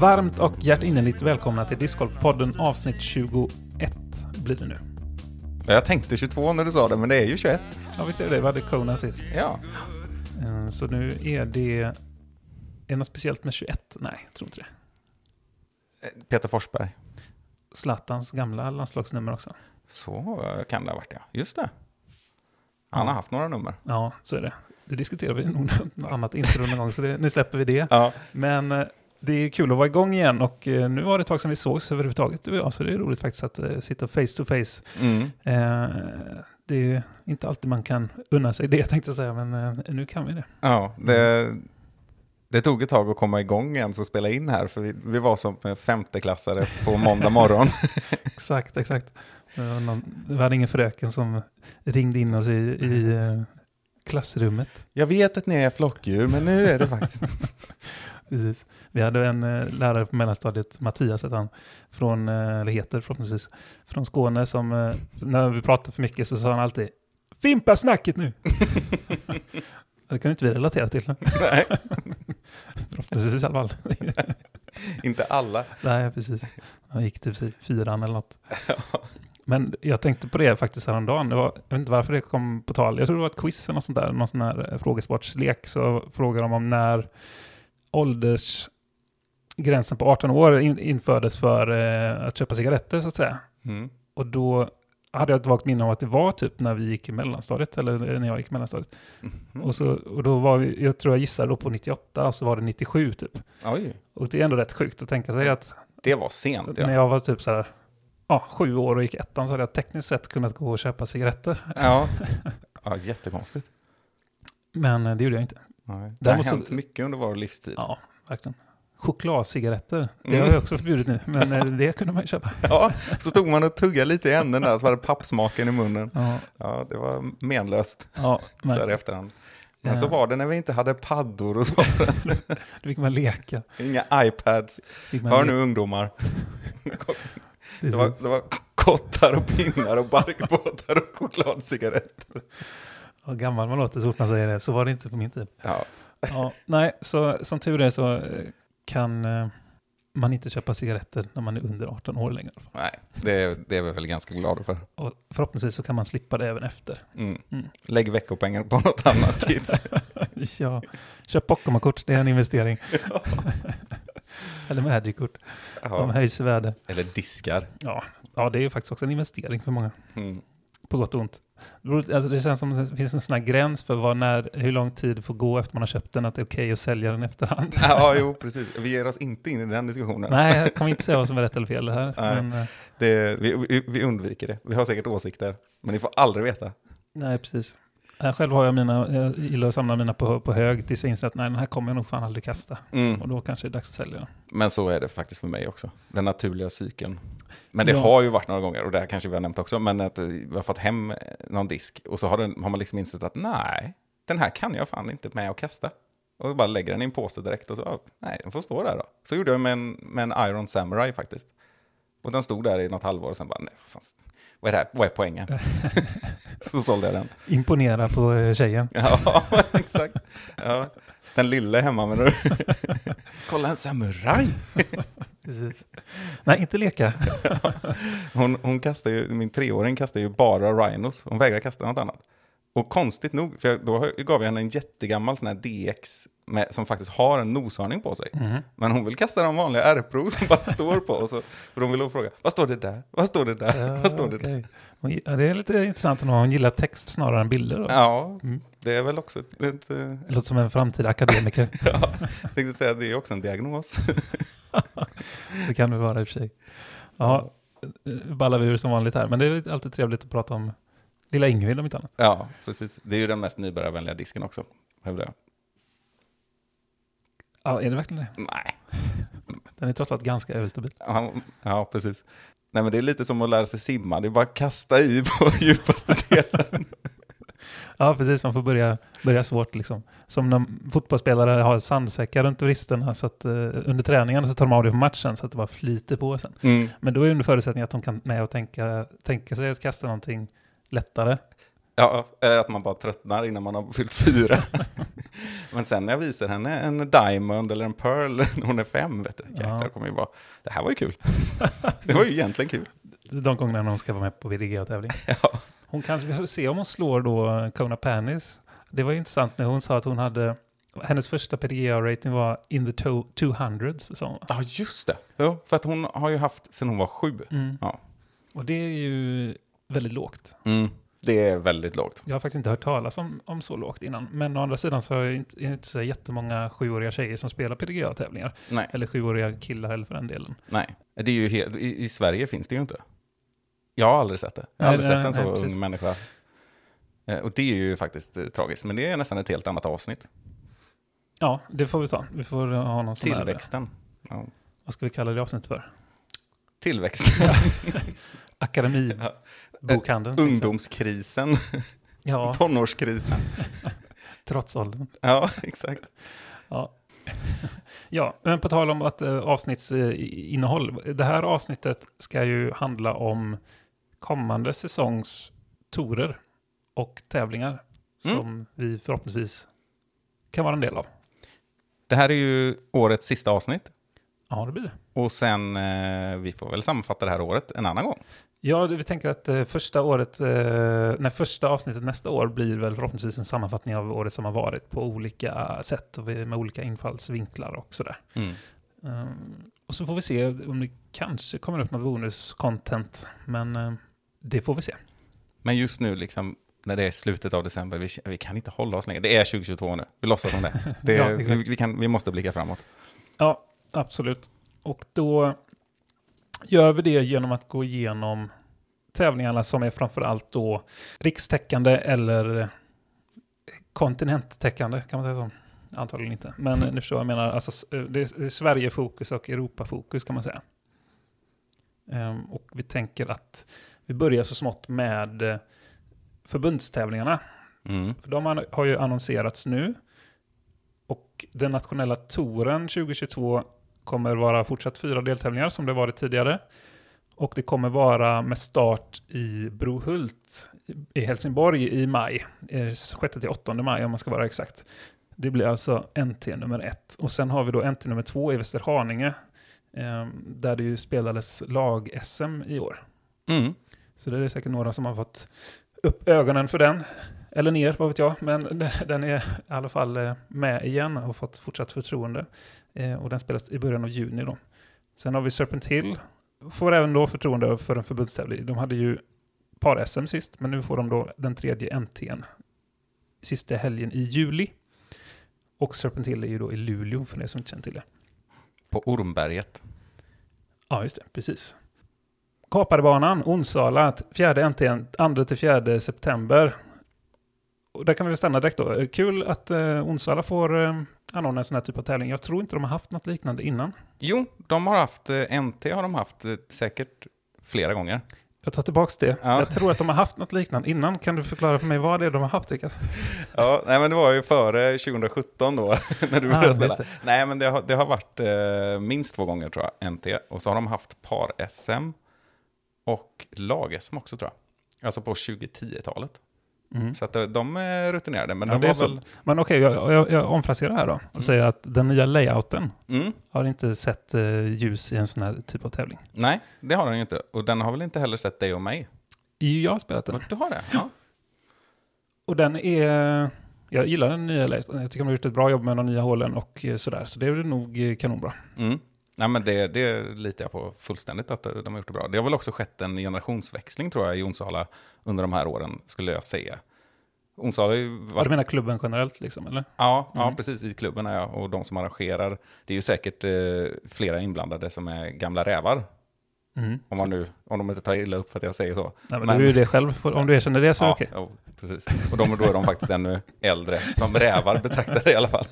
Varmt och hjärtinnerligt välkomna till Discgolfpodden avsnitt 21 blir det nu. Jag tänkte 22 när du sa det, men det är ju 21. Ja visst är det det, vi hade Kona sist. Ja. Eh, Så nu är det... Är det något speciellt med 21? Nej, jag tror inte det. Peter Forsberg. Zlatans gamla landslagsnummer också. Så kan det ha varit, ja. Just det. Han har haft några nummer. Ja, så är det. Det diskuterar vi nog något annat intro någon gång, så det, nu släpper vi det. Ja. Men eh, det är kul att vara igång igen och eh, nu var det ett tag sedan vi sågs överhuvudtaget, du och jag, så det är roligt faktiskt att eh, sitta face to face. Mm. Eh, Det är inte alltid man kan unna sig det tänkte jag säga, men nu kan vi det. Ja, det, det tog ett tag att komma igång ens och spela in här, för vi, vi var som femteklassare på måndag morgon. Exakt, exakt. Det var, ingen fröken som ringde in oss i, i eh, klassrummet. Jag vet att ni är flockdjur, men nu är det faktiskt... Precis. Vi hade en eh, lärare på mellanstadiet, Mattias heter han, från, eh, eller heter förhoppningsvis, från Skåne som eh, när vi pratade för mycket så sa han alltid Fimpa snacket nu! det kan inte vi relatera till. Nej, Förhoppningsvis i alla fall. inte alla. Nej, precis. Han gick typ fyran eller något. Men jag tänkte på det faktiskt häromdagen. Det var, jag vet inte varför det kom på tal. Jag tror det var ett quiz eller något sånt där. Någon sån här frågesportslek. Så frågade de om när åldersgränsen på 18 år in, infördes för eh, att köpa cigaretter så att säga. Mm. Och då hade jag ett vagt minne av att det var typ när vi gick i mellanstadiet, eller när jag gick i mellanstadiet. Mhm. Och, så, och då var vi, jag tror jag gissade då på 98, och så var det 97 typ. Oj, Och det är ändå rätt sjukt att tänka sig att det var sent när ja. jag var typ så här, ja, sju år och gick ettan så hade jag tekniskt sett kunnat gå och köpa cigaretter. Ja, ja jättekonstigt. Men eh, det gjorde jag inte. Nej. Det har Däremot så- hänt mycket under vår livstid. Ja, verkligen. Chokladcigaretter, det Mm. har jag också förbjudit nu, men eh, det kunde man ju köpa. Ja, så stod man och tuggade lite i änden där, så var det pappsmaken i munnen. Ja, Ja, det var menlöst ja så här i men efterhand. Men Ja. så var det när vi inte hade paddor och så. då fick man leka. Inga iPads. Hör nu ungdomar. Det var, det var kottar och pinnar och barkbåtar och chokladcigaretter. Vad gammal man låter så fort man säger det, så var det inte på min tid. Ja, Ja, nej, så som tur är så eh, kan eh, man inte köpa cigaretter när man är under 18 år längre. nej, det, är- det är vi väl ganska glada för. Och förhoppningsvis så kan man slippa det även efter. Mm. Mm. Lägg veckopengen på något annat kids. Ja, köp Pokémon-kort, det är en investering. Eller Magic-kort, de höjs i värde. Eller diskar. Ja, ja, det är ju faktiskt också en investering för många, Mm. På gott och ont. Alltså det känns som att det finns en sån gräns för vad, när, hur lång tid det får gå efter man har köpt den, att det är okej att sälja den efterhand. Ja, jo, precis. Vi ger oss inte in i den diskussionen. Nej, jag kommer inte säga vad som är rätt eller fel här. Nej. Men, eh, Det, vi, vi, vi undviker det. Vi har säkert åsikter, men ni får aldrig veta. nej, precis. Jag själv har jag mina, jag gillar att samla mina på, på hög tills jag inser att nej, den här kommer jag nog fan aldrig kasta. Mm. Och då kanske det är dags att sälja den. Men så är det faktiskt för mig också. Den naturliga cykeln. Men det Ja. har ju varit några gånger, och det här kanske vi har nämnt också, men att eh, vi har fått hem eh, någon disk och så har, den, har man liksom insett att nej, den här kan jag fan inte med och kasta. Och bara lägger den i en påse direkt och så, nej, den får stå där då. Så gjorde jag med en, med en Iron Samurai faktiskt. Och den stod där i något halvår och sen bara, nej, fan, vad är det här? Vad är poängen? så sålde jag den. Imponera på eh, tjejen. Ja, exakt. Ja. Den lille hemma med du. Kolla en samuraj! Precis. Nej, inte leka. Hon, hon kastar ju, min treåring kastar ju bara rhinos. Hon vägrar kasta något annat. Och konstigt nog, för jag, då gav jag henne en jättegammal sån här DX med, som faktiskt har en noshörning på sig. Mhm. Men hon vill kasta de vanliga R-prov som bara står på. Och så, för hon vill fråga, vad står det där? Vad står det där? Ja, vad står det där? ja, det är lite intressant att hon gillar text snarare än bilder. Då. Ja, Mm. det är väl också ett, ett, eh, Det låter som en framtida akademiker. ja, jag tänkte säga att det är också en diagnos. det kan det vara i och för sig. Ja, eh, ballar vi ur som vanligt här. Men det är alltid trevligt att prata om lilla Ingrid om inte annat. Ja, precis. Det är ju den mest nybörjarvänliga disken också, hävdar jag. Ja, är det verkligen det? Nej, Den är trots allt ganska överstabil. ja, ja, precis. Nej, men det är lite som att lära sig simma. Det är bara att kasta i på djupaste delen. Ja, precis. Man får börja, börja svårt liksom. Som när fotbollsspelare har sandsäckar runt vristerna så att eh, under träningen så tar de av det på matchen så att det bara flyter på sen. Mm. Men då är det under förutsättning att de kan med och tänka, tänka sig att kasta någonting lättare. Ja, eller att man bara tröttnar innan man har fyllt fyra. Men sen när jag visar henne en Diamond eller en Pearl när hon är fem, vet du, jäklar, Ja. kommer ju bara, det här var ju kul. det var ju egentligen kul. De gångerna hon ska vara med på VDGA-tävling. Ja. Hon kanske, vi får se om hon slår då Kona Panis. Det var ju intressant när hon sa att hon hade, hennes första PDGA-rating var in the to- 200s. Sa hon. Ja, just det. Jo, för att hon har ju haft sen hon var sju. Mm. Ja. Och det är ju väldigt lågt. Mm. Det är väldigt lågt. Jag har faktiskt inte hört talas om, om så lågt innan. Men å andra sidan så är det inte, är inte så jättemånga sjuåriga tjejer som spelar PDGA-tävlingar. Nej, Eller sjuåriga killar heller för den delen. nej. Det är ju helt, i, I Sverige finns det ju inte. Jag har aldrig sett det. Jag har Nej, aldrig nej, sett en så nej, precis. ung människa. Eh, Och det är ju faktiskt eh, tragiskt, men det är nästan ett helt annat avsnitt. Ja, det får vi ta. Vi får eh, ha någon sån Tillväxten. Ja. vad ska vi kalla det avsnittet för? Tillväxten. Akademibokhandeln. till exempel. Ungdomskrisen. Ja, Tonårskrisen. trots åldern. Ja, exakt. Ja. ja, men på tal om att eh, avsnittsinnehåll. Det här avsnittet ska ju handla om kommande säsongs torer och tävlingar Mm. som vi förhoppningsvis kan vara en del av. Det här är ju årets sista avsnitt. Ja, det blir det. Och sen, eh, vi får väl sammanfatta det här året en annan gång. Ja, vi tänker att eh, första året, eh, första avsnittet nästa år blir väl förhoppningsvis en sammanfattning av året som har varit på olika sätt och med olika infallsvinklar och sådär. Mm. Um, och så får vi se om det kanske kommer upp något bonus-content, men eh, det får vi se. Men just nu, liksom, när det är slutet av december, vi, vi kan inte hålla oss längre. Det är 2022 nu, vi låtsas som det. det Ja, vi, vi, kan, vi måste blicka framåt. Ja, absolut. Och då gör vi det genom att gå igenom tävlingarna som är framför allt då rikstäckande eller kontinenttäckande, kan man säga så? Antagligen inte, men ni förstår vad jag menar. Alltså, det är Sverige-fokus och Europa-fokus kan man säga. Ehm, och vi tänker att vi börjar så smått med eh, förbundstävlingarna. Mm. För de har- har ju annonserats nu. Och den nationella touren 2022 kommer vara fortsatt fyra deltävlingar som det varit tidigare. Och det kommer vara med start i Brohult i Helsingborg i maj. eh, 6-8 maj om man ska vara exakt. Det blir alltså NT nummer ett. Och sen har vi då NT nummer två i Västerhaninge. eh, Där det ju spelades lag-SM i år. Mm. Så det är säkert några som har fått upp ögonen för den. Eller ner, vad vet jag. Men den är i alla fall eh, med igen och fått fortsatt förtroende. Eh, Och den spelas i början av juni då. Sen har vi Serpent Hill. Får även då förtroende för en förbundstävling. De hade ju par-SM sist, men nu får de då den tredje NTn. Sista helgen i juli. Och Serpent Hill är ju då i Luleå, för er som inte känner till det. På Ormberget. Ja, just det. Precis. Kaparebanan, Onsala, fjärde NTn, 2-4 september. Och där kan vi stanna direkt då. Eh, Kul att eh, Onsala får eh, anordna en sån här typ av tävling. Jag tror inte de har haft något liknande innan. Jo, de har haft, eh, NT har de haft eh, säkert flera gånger. Jag tar tillbaka det. Ja. Jag tror att de har haft något liknande innan. Kan du förklara för mig vad det är de har haft, Rickard? Ja, nej men det var ju före 2017 då, när du Ah, började spela. just det. Nej, men det har, det har varit eh, minst två gånger tror jag, NT. Och så har de haft par-SM och lag-SM också tror jag. Alltså på 2010-talet. Mm. Så att de, de är rutinerade. Men Ja, de var väl... Men okej, jag, jag, jag omfraserar här då. Och Mm. säger att den nya layouten Mm, har inte sett eh, ljus i en sån här typ av tävling. nej, det har den ju inte. Och den har väl inte heller sett dig och mig. Jag har spelat den. Men Du har det? Ja. Och den är... Jag gillar den nya layouten. Jag tycker de har gjort ett bra jobb med de nya hålen och eh, sådär. Så det är nog eh, kanonbra. Mm. Nej, men det, det litar jag på fullständigt att de har gjort det bra. Det har väl också skett en generationsväxling tror jag i Onsala under de här åren, skulle jag säga. Onsala har ju varit du menar klubben generellt liksom, eller? Ja, ja Mm. precis. I klubben är jag och de som arrangerar. Det är ju säkert eh, flera inblandade som är gamla rävar. Mm. Om, man nu, om de inte tar illa upp för att jag säger så. Nej, men, Men- du är ju det själv. Om du erkänner det så är Ja, okej. ja, precis. Och de, då är de faktiskt ännu äldre, som rävar betraktade i alla fall.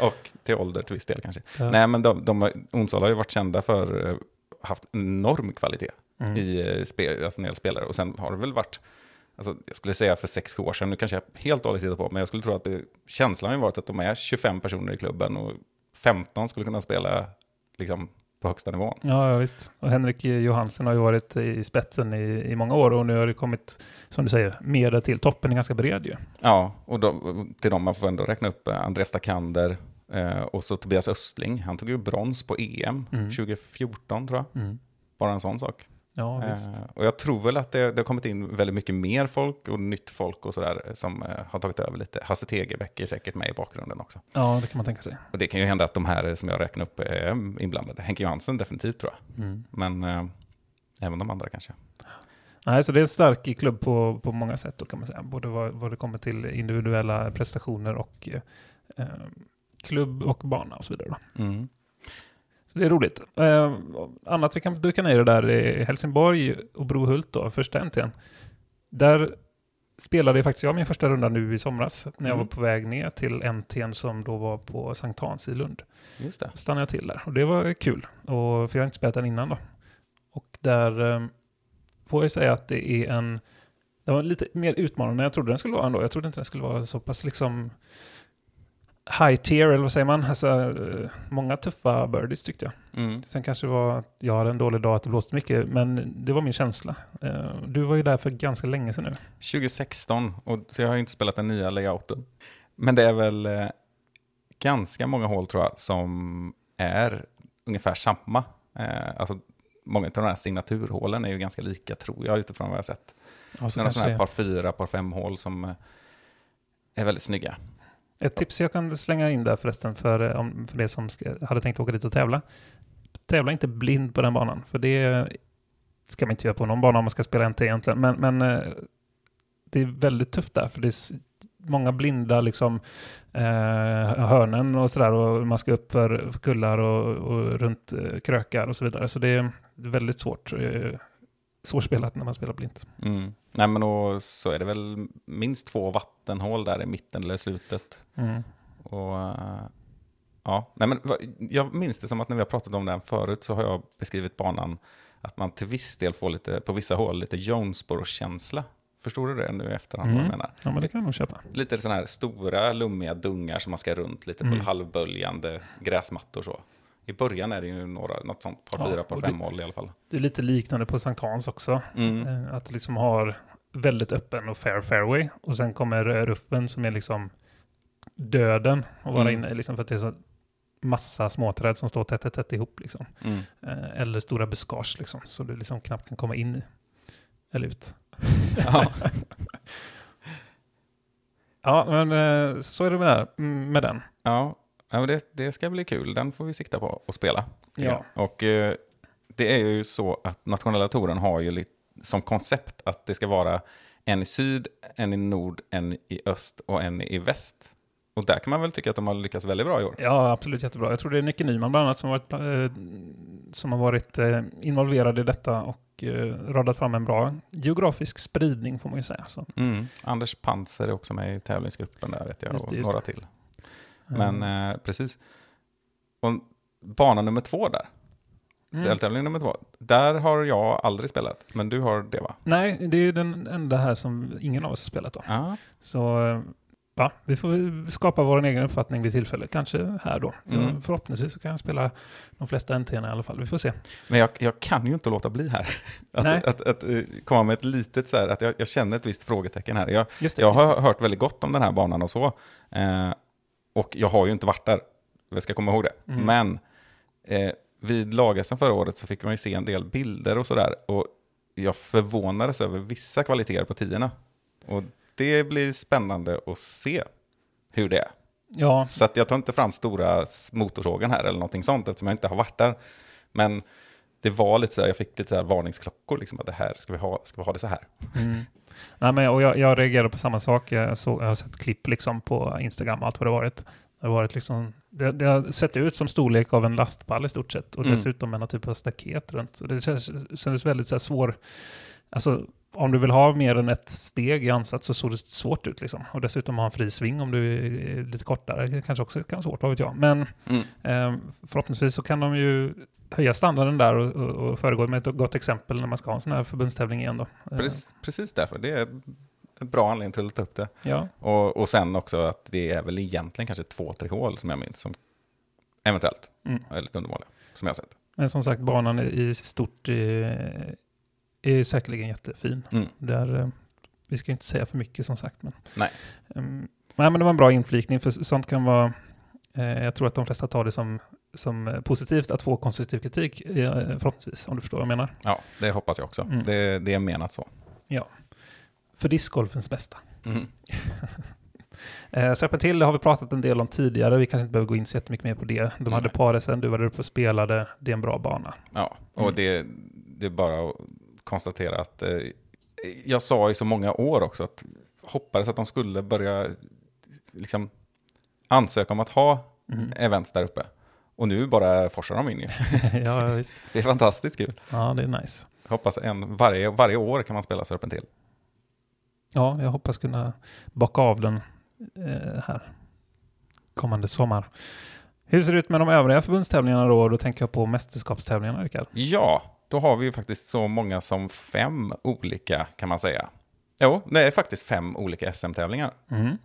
Och till ålder till viss del kanske. Ja. Nej, men de, de, har- Onsala har ju varit kända för eh, haft enorm kvalitet Mm. i eh, spe, alltså när det spelare. Och sen har det väl varit alltså, jag skulle säga för 6-7 år sedan, nu kanske jag helt dåligt hittar på, men jag skulle tro att det, känslan har varit att de är 25 personer i klubben och 15 skulle kunna spela liksom, på högsta nivån. Ja, ja, visst. Och Henrik Johansen har ju varit i spetsen i, i många år och nu har det kommit, som du säger, mer till. Toppen är ganska bred ju. Ja, och då, till dem man får ändå räkna upp eh, Andreas Stakander eh, och så Tobias Östling. Han tog ju brons på EM Mm. 2014 tror jag. Mm. Bara en sån sak. Ja. Eh, och jag tror väl att det, det har kommit in väldigt mycket mer folk och nytt folk och sådär som eh, har tagit över lite. Hasse Tegebäck är säkert med i bakgrunden också. Ja, det kan man tänka sig. Och det kan ju hända att de här som jag räknar upp är inblandade. Henke Johansen definitivt tror jag. Mm. Men eh, även de andra kanske. Nej, så det är en stark klubb på, på många sätt då kan man säga. Både vad, vad det kommer till individuella prestationer och eh, klubb och bana och så vidare. Då. Mm. Så det är roligt. Eh, annat vi kan dyka ner i där är Helsingborg och Brohult då, första NT'n. Där spelade faktiskt jag min första runda nu i somras när jag Mm. var på väg ner till NT'n som då var på Sankt Hans i Lund. Just det. Stannade jag till där och det var kul. Och, för jag har inte spelat den innan då. Och där eh, får jag säga att det är en... Det var lite mer utmanande än jag trodde den skulle vara ändå. Jag trodde inte den skulle vara så pass liksom high tier, eller vad säger man? Alltså, eh, många tuffa birdies tyckte jag. Mm. Sen kanske det var att jag hade en dålig dag att det blåste mycket, men det var min känsla. Eh, Du var ju där för ganska länge sedan nu. 2016, och, så jag har inte spelat den nya layouten. Men det är väl eh, ganska många hål tror jag som är ungefär samma. Alltså, många av de här signaturhålen är ju ganska lika tror jag utifrån vad jag har sett. Några sådana här par fyra, par fem hål som är väldigt snygga. Ett tips jag kan slänga in där förresten för, eh, om, för det som ska, hade tänkt åka dit och tävla. Tävla inte blind på den banan, för det ska man inte göra på någon bana om man ska spela NT egentligen. Men, men eh, det är väldigt tufft där, för det är många blinda liksom, eh, hörnen och sådär och man ska upp för, för kullar och, och runt eh, krökar och så vidare. Så det är väldigt svårt. Eh, svårspelat när man spelar blint. Mm. Nej men och så är det väl minst två vattenhål där i mitten eller slutet. Mm. Och, eh, ja, nej men, jag minns det som att när vi har pratat om den förut så har jag beskrivit banan att man till viss del får lite, på vissa håll lite Jonesboro-känsla. Förstår du det nu i efterhand vad jag Mm. menar? Ja, men det kan nog köpa. Lite sådana här stora lummiga dungar som man ska runt, lite Mm. på halvböljande gräsmattor så. I början är det ju några, något sånt, par Ja, fyra, par fem hål i alla fall. Det är lite liknande på Sankt Hans också. Mm. Eh, Att liksom har väldigt öppen och fair fairway. Och sen kommer ruffen som är liksom döden att vara Mm. inne. Liksom för att det är så massa småträd som står tätt, tätt, tätt ihop. Liksom. Mm. Eh, Eller stora buskage liksom. Så du liksom knappt kan komma in i. Eller ut. Ja. Ja, men eh, så är det med, mm, med den. Ja, ja men det, det ska bli kul. Den får vi sikta på att spela. Ja. Och eh, det är ju så att nationella touren har ju lite, som koncept att det ska vara en i syd, en i nord, en i öst och en i väst. Och där kan man väl tycka att de har lyckats väldigt bra i år. Ja, absolut jättebra. Jag tror det är Nicke Nyman bland annat som har varit, eh, som har varit eh, involverad i detta och eh, radat fram en bra geografisk spridning får man ju säga. Så, Mm. Anders Panser är också med i tävlingsgruppen där vet jag, Just det, och just några det. till. Eh, Men eh, precis. Och bana nummer två där, mm. deltävling nummer två, där har jag aldrig spelat. Men du har det va? Nej, det är den enda här som ingen av oss har spelat då. Ja. Så eh, ja, vi får skapa vår egen uppfattning vid tillfälle. Kanske här då. Mm. Förhoppningsvis så kan jag spela de flesta NT i alla fall. Vi får se. Men jag, jag kan ju inte låta bli här. Nej. Att, att, att, eh, komma med ett litet så här, att jag, jag känner ett visst frågetecken här. Jag, det, jag har hört väldigt gott om den här banan och så. Eh, och jag har ju inte varit där. Jag ska komma ihåg det. Mm. Men eh, vid lag förra året så fick man ju se en del bilder och sådär. Och jag förvånades över vissa kvaliteter på tiorna. Och det blir spännande att se hur det är. Ja, Så att jag tar inte fram stora motorsågen här eller någonting sånt eftersom jag inte har varit där. Men det var lite så här, jag fick lite så här varningsklockor, liksom att det här, ska vi ha, ska vi ha det så här? Mm. Nej, men, och jag, jag reagerade på samma sak. Jag, såg, jag har sett klipp liksom på Instagram och allt vad det varit. Det, har varit liksom, det, det har sett ut som storlek av en lastpall i stort sett. Och Mm. dessutom med någon typ av staket runt. Så det känns, kändes väldigt så här svår... Alltså, om du vill ha mer än ett steg i ansats så såg det svårt ut. Liksom. Och dessutom ha en fri sving om du är lite kortare. Det kanske också kan vara svårt, vad vet jag. Men Mm. Eh, förhoppningsvis så kan de ju höja standarden där och, och, och föregå med ett gott exempel när man ska ha en sån här förbundstävling igen då. Eh, Precis, precis därför. Det är ett bra anledning till att ta upp det. Ja, Och, och sen också att det är väl egentligen kanske två, tre hål som jag minns som eventuellt Mm. är lite undermåliga, som jag har sett. men som sagt banan i- stort eh, är säkerligen jättefin. Mm. Där, eh, vi ska ju inte säga för mycket som sagt. Men, Nej. Ehm, nej, men det var en bra inflikning, för sånt kan vara... Eh, jag tror att de flesta tar det som, som eh, positivt att få konstruktiv kritik, eh, förhoppningsvis, om du förstår vad jag menar. Ja, det hoppas jag också. Mm. Det, det är menat så. För discgolfens bästa. Mm. Eh, till det har vi pratat en del om tidigare, vi kanske inte behöver gå in så jättemycket mer på det. De hade Nej. par sen, du var där uppe och spelade, det är en bra bana. Ja, och Mm. det, det är bara att konstatera att eh, jag sa i så många år också att hoppades att de skulle börja liksom ansöka om att ha Mm. events där uppe. Och nu bara forsar de in ju. ja, visst. Det är fantastiskt kul. ja, det är nice. Hoppas en, varje, varje år kan man spela Serpent till. Ja, jag hoppas kunna bocka av den eh, här kommande sommar. Hur ser det ut med de övriga förbundstävlingarna då? Då tänker jag på mästerskapstävlingarna, Rickard. Ja, då har vi ju faktiskt så många som fem olika kan man säga. Jo, det är faktiskt fem olika SM-tävlingar. Mm.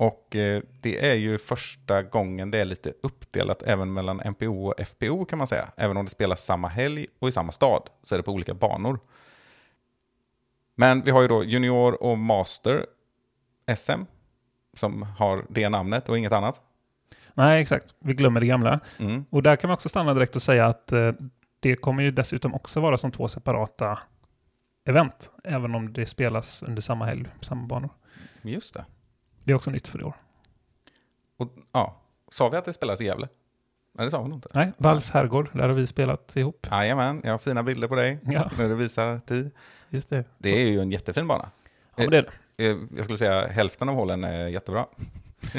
Och eh, det är ju första gången det är lite uppdelat även mellan MPO och FPO kan man säga. Även om det spelas samma helg och i samma stad så är det på olika banor. Men vi har ju då junior och master SM som har det namnet och inget annat. Nej, exakt. Vi glömmer det gamla. Mm. Och där kan man också stanna direkt och säga att eh, det kommer ju dessutom också vara som två separata event, även om det spelas under samma helg, samma banor. Just det. Det är också nytt för i år. Och, ja, sa vi att det spelas i Gävle? Nej, det sa vi nog inte. Nej, Valls herrgård, där har vi spelat ihop. Jajamän, jag har fina bilder på dig Ja, när du visar tid. just det. Det är ju en jättefin bana. Ja, det det. Eh, Jag skulle säga hälften av hålen är jättebra.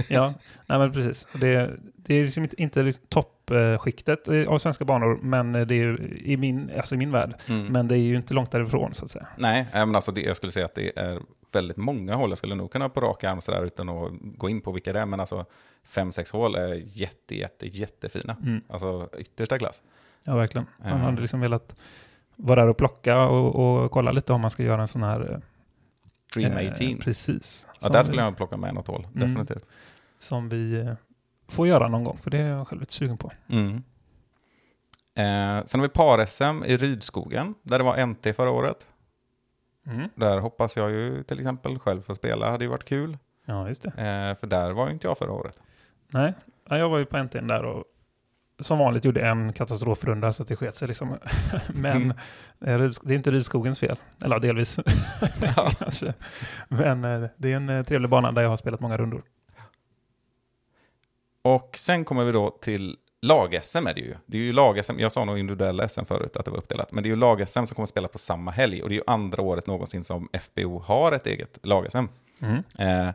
Ja, nej, men precis. Det, det är liksom inte, inte liksom toppskiktet eh, av svenska banor, men det är ju i min, alltså i min värld. Mm. Men det är ju inte långt därifrån så att säga. Nej, eh, men alltså det, jag skulle säga att det är väldigt många hål. Jag skulle nog kunna på rak arm sådär utan att gå in på vilka det är. Men alltså fem, sex hål är jätte, jätte, jättefina. Mm. Alltså yttersta klass. Ja, verkligen. Man Ja. hade liksom velat vara där och plocka och, och kolla lite om man ska göra en sån här... eh, Dream eh, 18. precis. ja, där skulle jag plocka med något hål, Mm. definitivt. Som vi får göra någon gång, för det är jag själv lite sugen på. Mm. Eh, sen har vi par-SM i Rydskogen, där det var NT förra året. Mm. Där hoppas jag ju till exempel själv få spela, hade ju varit kul. Ja, just det. Eh, för där var ju inte jag förra året. Nej, ja, jag var ju på NTN där och som vanligt gjorde en katastrofrunda så att det sket sig liksom. Men Mm. eh, det är inte Rydskogens fel. Eller ja, delvis kanske. Men eh, det är en eh, trevlig bana där jag har spelat många rundor. Och sen kommer vi då till lag-SM är det ju. Det är ju lag-SM, jag sa nog individuella SM förut att det var uppdelat, men det är ju lag-SM som kommer spela på samma helg och det är ju andra året någonsin som FBO har ett eget lag-SM. Mm. Eh,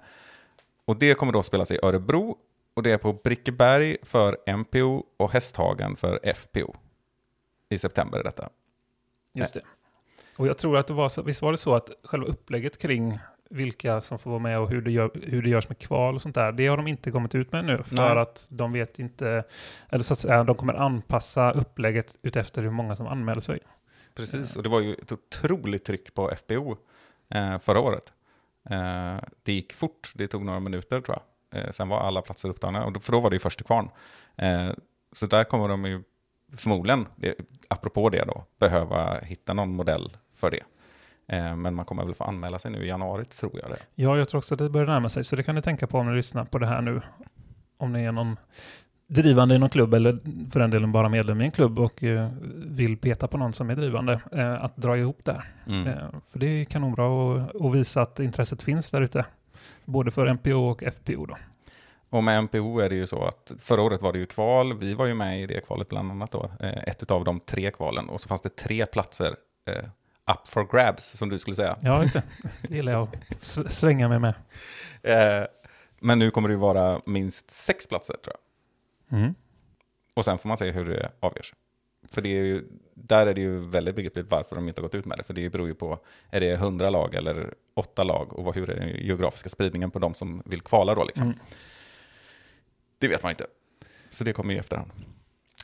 och det kommer då spelas i Örebro och det är på Brickeberg för MPO och Hästhagen för FPO. I september är detta. Just det. Och jag tror att det var så, visst var det så att själva upplägget kring vilka som får vara med och hur det, gör, hur det görs med kval och sånt där, det har de inte kommit ut med nu. För Nej. att de vet inte, eller så att säga, de kommer anpassa upplägget utefter hur många som anmäler sig. Precis, och det var ju ett otroligt tryck på FBO eh, förra året. Eh, det gick fort, det tog några minuter tror jag. Eh, sen var alla platser upptagna, och då, för då var det ju först till kvarn. Eh, så där kommer de ju förmodligen, det, apropå det då, behöva hitta någon modell för det. Eh, men man kommer väl få anmäla sig nu i januari, tror jag det. Ja, jag tror också att det börjar närma sig, så det kan ni tänka på om ni lyssnar på det här nu. Om ni är någon drivande i någon klubb eller för den delen bara medlem i en klubb och eh, vill peta på någon som är drivande, eh, att dra ihop det. Mm. För det är kanonbra att visa att intresset finns där ute. Både för MPO och FPO då. Och med MPO är det ju så att förra året var det ju kval, vi var ju med i det kvalet bland annat då, ett av de tre kvalen, och så fanns det tre platser up for grabs, som du skulle säga. Ja, just det. Det gillar jag att svänga mig med. Eh, men nu kommer det ju vara minst sex platser tror jag. Mm. Och sen får man se hur det avgörs. För det är ju, där är det ju väldigt begripligt varför de inte har gått ut med det. För det beror ju på, är det hundra lag eller åtta lag? Och vad, hur är den geografiska spridningen på de som vill kvala då liksom? Mm. Det vet man inte. Så det kommer ju i efterhand.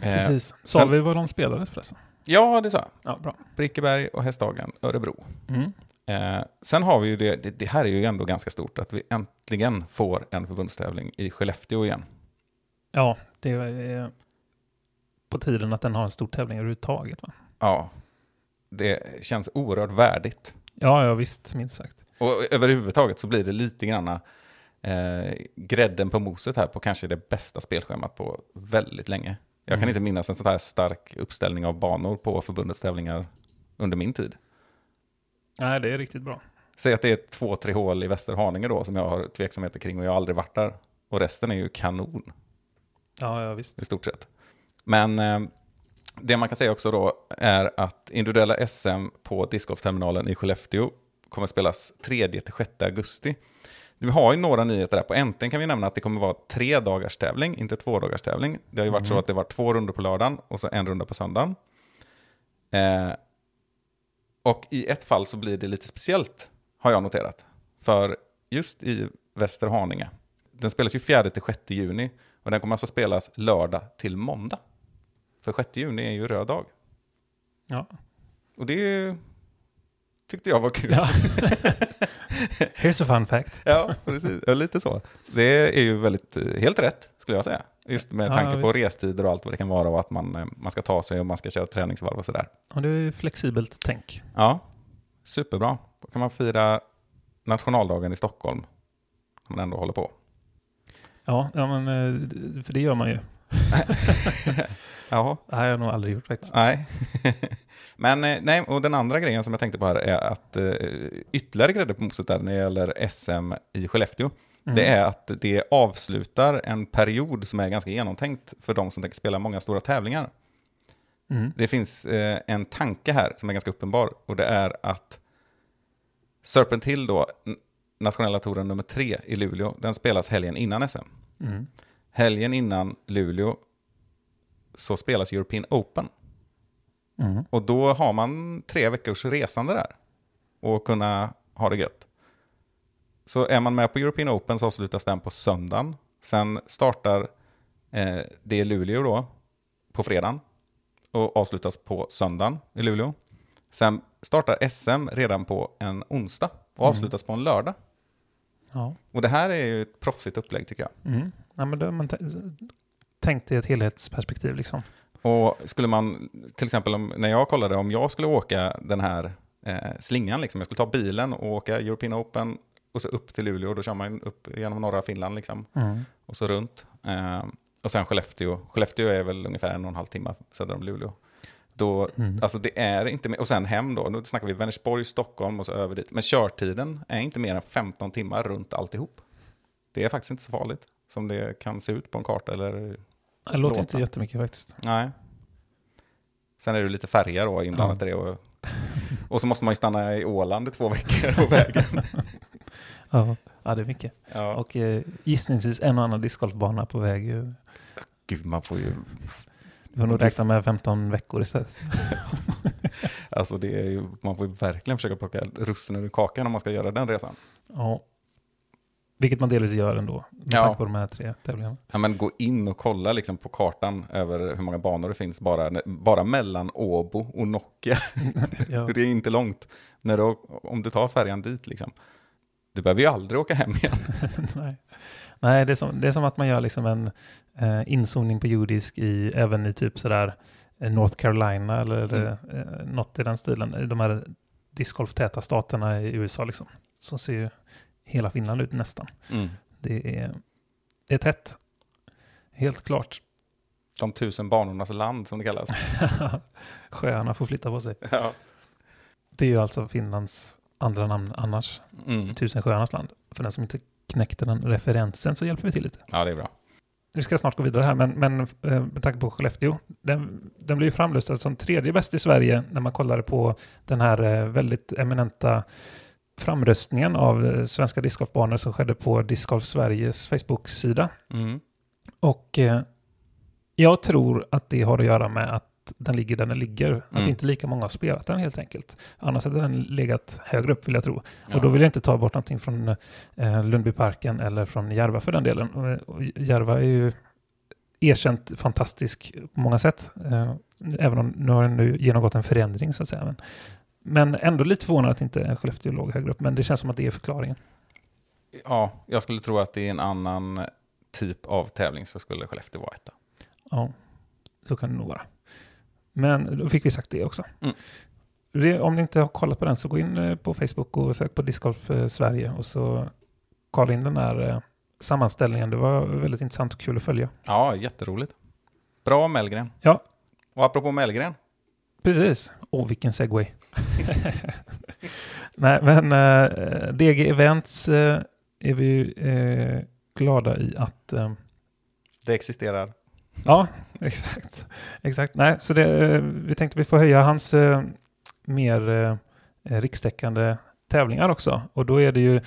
Eh, Precis. Sa vi vad de spelades förresten? Ja, det sa jag. Ja, bra. Brickeberg och Hästhagen, Örebro. Mm. Eh, sen har vi ju det, det, det här är ju ändå ganska stort, att vi äntligen får en förbundstävling i Skellefteå igen. Ja, det är på tiden att den har en stor tävling överhuvudtaget. Va? Ja, det känns oerhört värdigt. Ja, ja, visst, minst sagt. Och överhuvudtaget så blir det lite granna eh, grädden på moset här på kanske det bästa spelschemat på väldigt länge. Jag kan Mm. inte minnas en sån här stark uppställning av banor på förbundets tävlingar under min tid. Nej, det är riktigt bra. Säg att det är två, tre hål i Västerhaninge då som jag har tveksamheter kring och jag har aldrig varit där. Och resten är ju kanon Ja, ja, visst. i stort sett. Men eh, det man kan säga också då är att individuella SM på discgolfterminalen i Skellefteå kommer spelas 3-6 augusti. Vi har ju några nyheter där. På äntligen kan vi nämna att det kommer vara tre dagars tävling, inte två dagars tävling. Det har ju varit så att det var två runder på lördagen och så en runda på söndagen. Eh, och i ett fall så blir det lite speciellt, har jag noterat. För just i Västerhaninge, den spelas ju 4-6 juni och den kommer alltså spelas lördag till måndag. För 6 juni är ju röd dag. Ja. Och det tyckte jag var kul. ja. Here's a fun fact. Ja, precis. Ja, lite så. Det är ju väldigt, eh, helt rätt skulle jag säga. Just med Ja, tanke ja, på restider och allt vad det kan vara och att man, eh, man ska ta sig och man ska köra träningsvarv och sådär. Och det är ju flexibelt tänk. Ja, superbra. Då kan man fira nationaldagen i Stockholm. Om man ändå håller på. Ja, ja men, eh, för det gör man ju. Jaha. Det har jag nog aldrig gjort faktiskt. Nej. Men eh, nej, och den andra grejen som jag tänkte på här är att eh, ytterligare grädde på moset där när det gäller SM i Skellefteå, Mm. det är att det avslutar en period som är ganska genomtänkt för de som tänker spela många stora tävlingar. Mm. Det finns eh, en tanke här som är ganska uppenbar och det är att Serpent Hill då, nationella touren nummer tre i Luleå, den spelas helgen innan SM. Mm. Helgen innan Luleå så spelas European Open. Mm. Och då har man tre veckors resande där och kunna ha det gött. Så är man med på European Open så avslutas den på söndagen. Sen startar eh, det i Luleå då på fredagen och avslutas på söndagen i Luleå. Sen startar SM redan på en onsdag och avslutas på en lördag. Ja. Och det här är ju ett proffsigt upplägg tycker jag. Mm. ja, men då har man tänkt i ett helhetsperspektiv liksom. Och skulle man, till exempel om, när jag kollade, om jag skulle åka den här eh, slingan, liksom, jag skulle ta bilen och åka European Open och så upp till Luleå, då kör man upp genom norra Finland liksom, Mm. och så runt. Eh, och sen Skellefteå, Skellefteå är väl ungefär en och en halv timme söder om Luleå. Då, Mm. alltså det är inte mer, och sen hem då, då snackar vi Vänersborg, Stockholm och så över dit. Men körtiden är inte mer än 15 timmar runt alltihop. Det är faktiskt inte så farligt som det kan se ut på en karta eller Det låter inte jättemycket faktiskt. Nej. Sen är det lite färja då inblandat i det. Och, och så måste man ju stanna i Åland i två veckor på vägen. Ja, ja det är mycket. Ja. Och eh, gissningsvis en och annan discgolfbana på väg. Gud, man får ju... Du får nog räkna med 15 veckor istället. Alltså det är ju, man får ju verkligen försöka plocka russinen ur kakan om man ska göra den resan. Ja. Vilket man delvis gör ändå. Med Ja. tanke på de här tre tävlingarna. Ja, men gå in och kolla liksom på kartan över hur många banor det finns bara, bara mellan Åbo och Nokia. Ja. Det är inte långt. När du, om du tar färjan dit liksom. Du behöver ju aldrig åka hem igen. Nej, Nej det, är som, det är som att man gör liksom en eh, inzoomning på jordisk i, även i typ sådär eh, North Carolina eller Mm. eh, något i den stilen. De här discgolftäta staterna i USA liksom. Så ser ju hela Finland ut nästan. Mm. Det är, det är tätt. Helt klart. De tusen banornas land som det kallas. Sjöarna får flytta på sig. Ja. Det är ju alltså Finlands andra namn annars. Mm. Tusen sjöarnas land. För den som inte knäckte den referensen så hjälper vi till lite. ja, det är bra. Vi ska snart gå vidare här, men, men eh, med tanke på Skellefteå, den, den blev ju framröstad som tredje bäst i Sverige när man kollade på den här eh, väldigt eminenta framröstningen av eh, svenska discgolfbanor som skedde på Discgolf Sveriges Facebook-sida. Mm. Och jag tror att det har att göra med att den ligger där den ligger. Att Mm. inte lika många har spelat den helt enkelt. Annars hade den legat högre upp vill jag tro. Ja. Och då vill jag inte ta bort någonting från eh, Lundbyparken eller från Järva för den delen. Och, och Järva är ju erkänt fantastisk på många sätt. Eh, även om nu har den nu genomgått en förändring så att säga. Men, men ändå lite förvånad att inte Skellefteå låg högre upp. Men det känns som att det är förklaringen. Ja, jag skulle tro att det är en annan typ av tävling så skulle Skellefteå vara etta. Ja, så kan det nog vara. Men då fick vi sagt det också. Mm. Det, om ni inte har kollat på den så gå in eh, på Facebook och sök på Discgolf eh, Sverige och så kolla in den här eh, sammanställningen. Det var väldigt intressant och kul att följa. Ja, jätteroligt. Bra Mellgren. Ja. Och apropå Mellgren, Precis. Åh, vilken segway. Nej, men eh, DG Events eh, är vi ju glada i att det existerar. Ja, exakt. exakt. Nej, så det, eh, vi tänkte vi får höja hans eh, mer eh, rikstäckande tävlingar också. Och då är det ju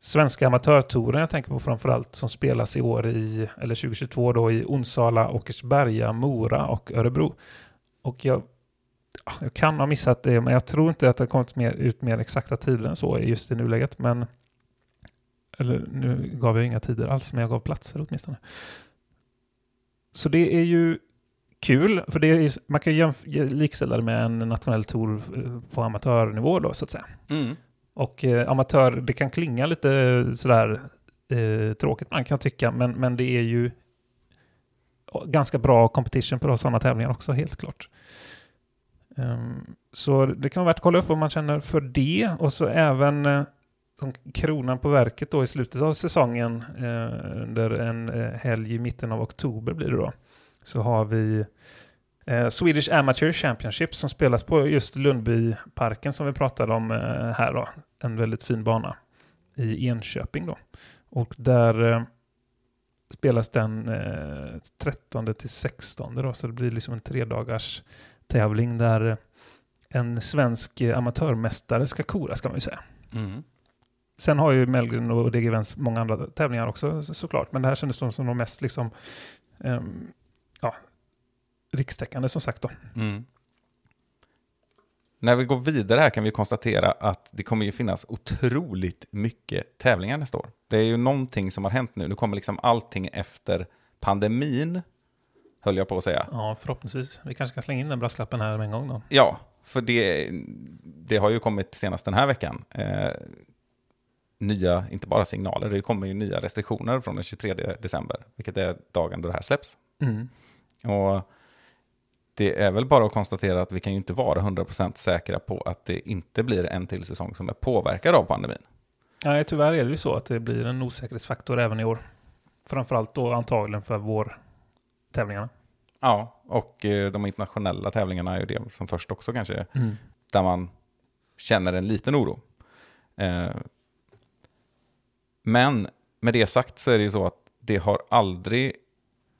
Svenska amatörtouren jag tänker på framförallt som spelas i år i, eller 2022 då i Onsala, Åkersberga, Mora och Örebro. Och jag, jag kan ha missat det, men jag tror inte att det har kommit mer, ut mer exakta tider än så just i nuläget. Men, eller nu gav jag inga tider alls, men jag gav platser åtminstone. Så det är ju kul, för det är, man kan ju likställa det med en nationell tour eh, på amatörnivå då, så att säga. Mm. Och eh, amatör, det kan klinga lite sådär eh, tråkigt man kan tycka, men, men det är ju ganska bra competition på sådana tävlingar också, helt klart. Ehm, så det kan vara värt att kolla upp om man känner för det. Och så även eh, som kronan på verket då i slutet av säsongen, eh, under en eh, helg i mitten av oktober blir det då, så har vi eh, Swedish Amateur Championship som spelas på just Lundbyparken som vi pratade om eh, här då. En väldigt fin bana i Enköping då. Och där eh, spelas den eh, 13 till 16 då, så det blir liksom en tredagars tävling där eh, en svensk eh, amatörmästare ska koras kan man ju säga. Mm. Sen har ju Mellgren och DG Events många andra tävlingar också så, såklart, men det här kändes som, som de mest liksom, ehm, ja, rikstäckande som sagt då. Mm. När vi går vidare här kan vi konstatera att det kommer ju finnas otroligt mycket tävlingar nästa år. Det är ju någonting som har hänt nu. Nu kommer liksom allting efter pandemin, höll jag på att säga. Ja, förhoppningsvis. Vi kanske kan slänga in den brasklappen här med en gång då. Ja, för det, det har ju kommit senast den här veckan. Eh, nya, inte bara signaler, det kommer ju nya restriktioner från den 23 december, vilket är dagen då det här släpps. Mm. Och det är väl bara att konstatera att vi kan ju inte vara 100% säkra på att det inte blir en till säsong som är påverkad av pandemin. Nej, tyvärr är det ju så att det blir en osäkerhetsfaktor även i år. Framförallt då antagligen för vår tävlingarna. Ja, och eh, de internationella tävlingarna är ju det som först också kanske, där man känner en liten oro. Men med det sagt så är det ju så att det har aldrig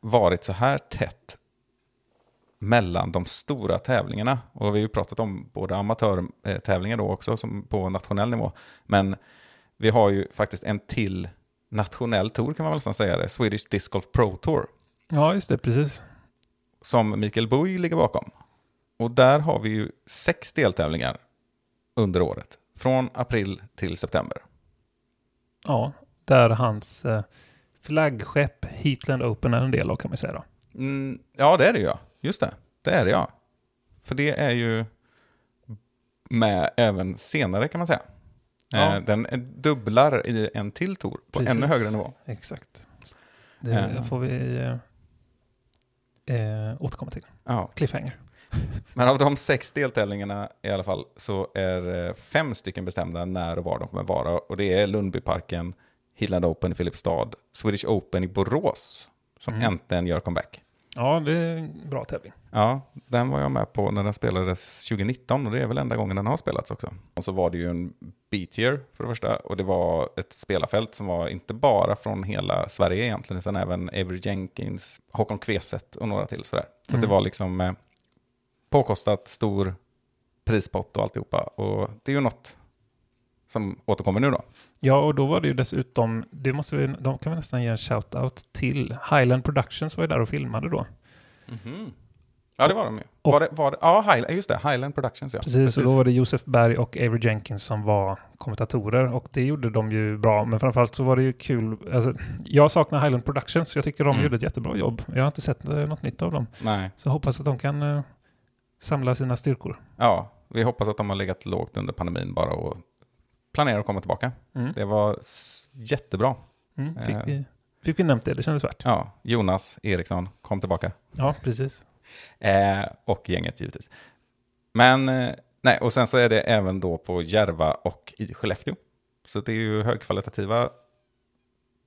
varit så här tätt mellan de stora tävlingarna. Och vi har ju pratat om både amatörtävlingar då också som på nationell nivå. Men vi har ju faktiskt en till nationell tour kan man väl nästan säga det, Swedish Disc Golf Pro Tour, Ja, just det, precis. som Mikael Buj ligger bakom. Och där har vi ju sex deltävlingar under året, från april till september. Ja, där hans eh, flaggskepp Heatland Open är en del av kan man säga då. Mm, ja, det är det ju. Just det, det är det ja. För det är ju med även senare kan man säga. Ja. Eh, Den är- dubblar i en till tour på Precis. ännu högre nivå. Exakt. Det Ja. får vi eh, eh, återkomma till. Ja. Cliffhanger. Men av de sex deltävlingarna i alla fall så är eh, fem stycken bestämda när och var de kommer vara. Och det är Lundbyparken, Hilland Open i Filipstad, Swedish Open i Borås som Mm. äntligen gör comeback. Ja, det är en bra tävling. Ja, den var jag med på när den spelades 2019 och det är väl enda gången den har spelats också. Och så var det ju en beatier för det första och det var ett spelarfält som var inte bara från hela Sverige egentligen utan även Avery Jenkins, Håkon Kveset och några till sådär. Så att det Mm. var liksom eh, påkostat, stor prispott och alltihopa och det är ju något som återkommer nu då. Ja, och då var det ju dessutom, det måste vi, de kan vi nästan ge en shout-out till. Highland Productions var ju där och filmade då. Ja, det var de ju. Och- var det, var det, ja, Highland, just det. Highland Productions, ja. Precis, och då var det Josef Berg och Avery Jenkins som var kommentatorer och det gjorde de ju bra. Men framförallt så var det ju kul. Alltså, jag saknar Highland Productions, jag tycker de Mm. gjorde ett jättebra jobb. Jag har inte sett eh, något nytt av dem. Nej. Så hoppas att de kan eh, samla sina styrkor. Ja, vi hoppas att de har legat lågt under pandemin bara och planerar att komma tillbaka. Mm. Det var jättebra. Mm, fick, Eh. vi, fick vi nämnt det, det kändes värt. Ja, Jonas Eriksson kom tillbaka. Ja, precis. Eh, och gänget givetvis. Men, eh, nej, och sen så är det även då på Järva och i Skellefteå. Så det är ju högkvalitativa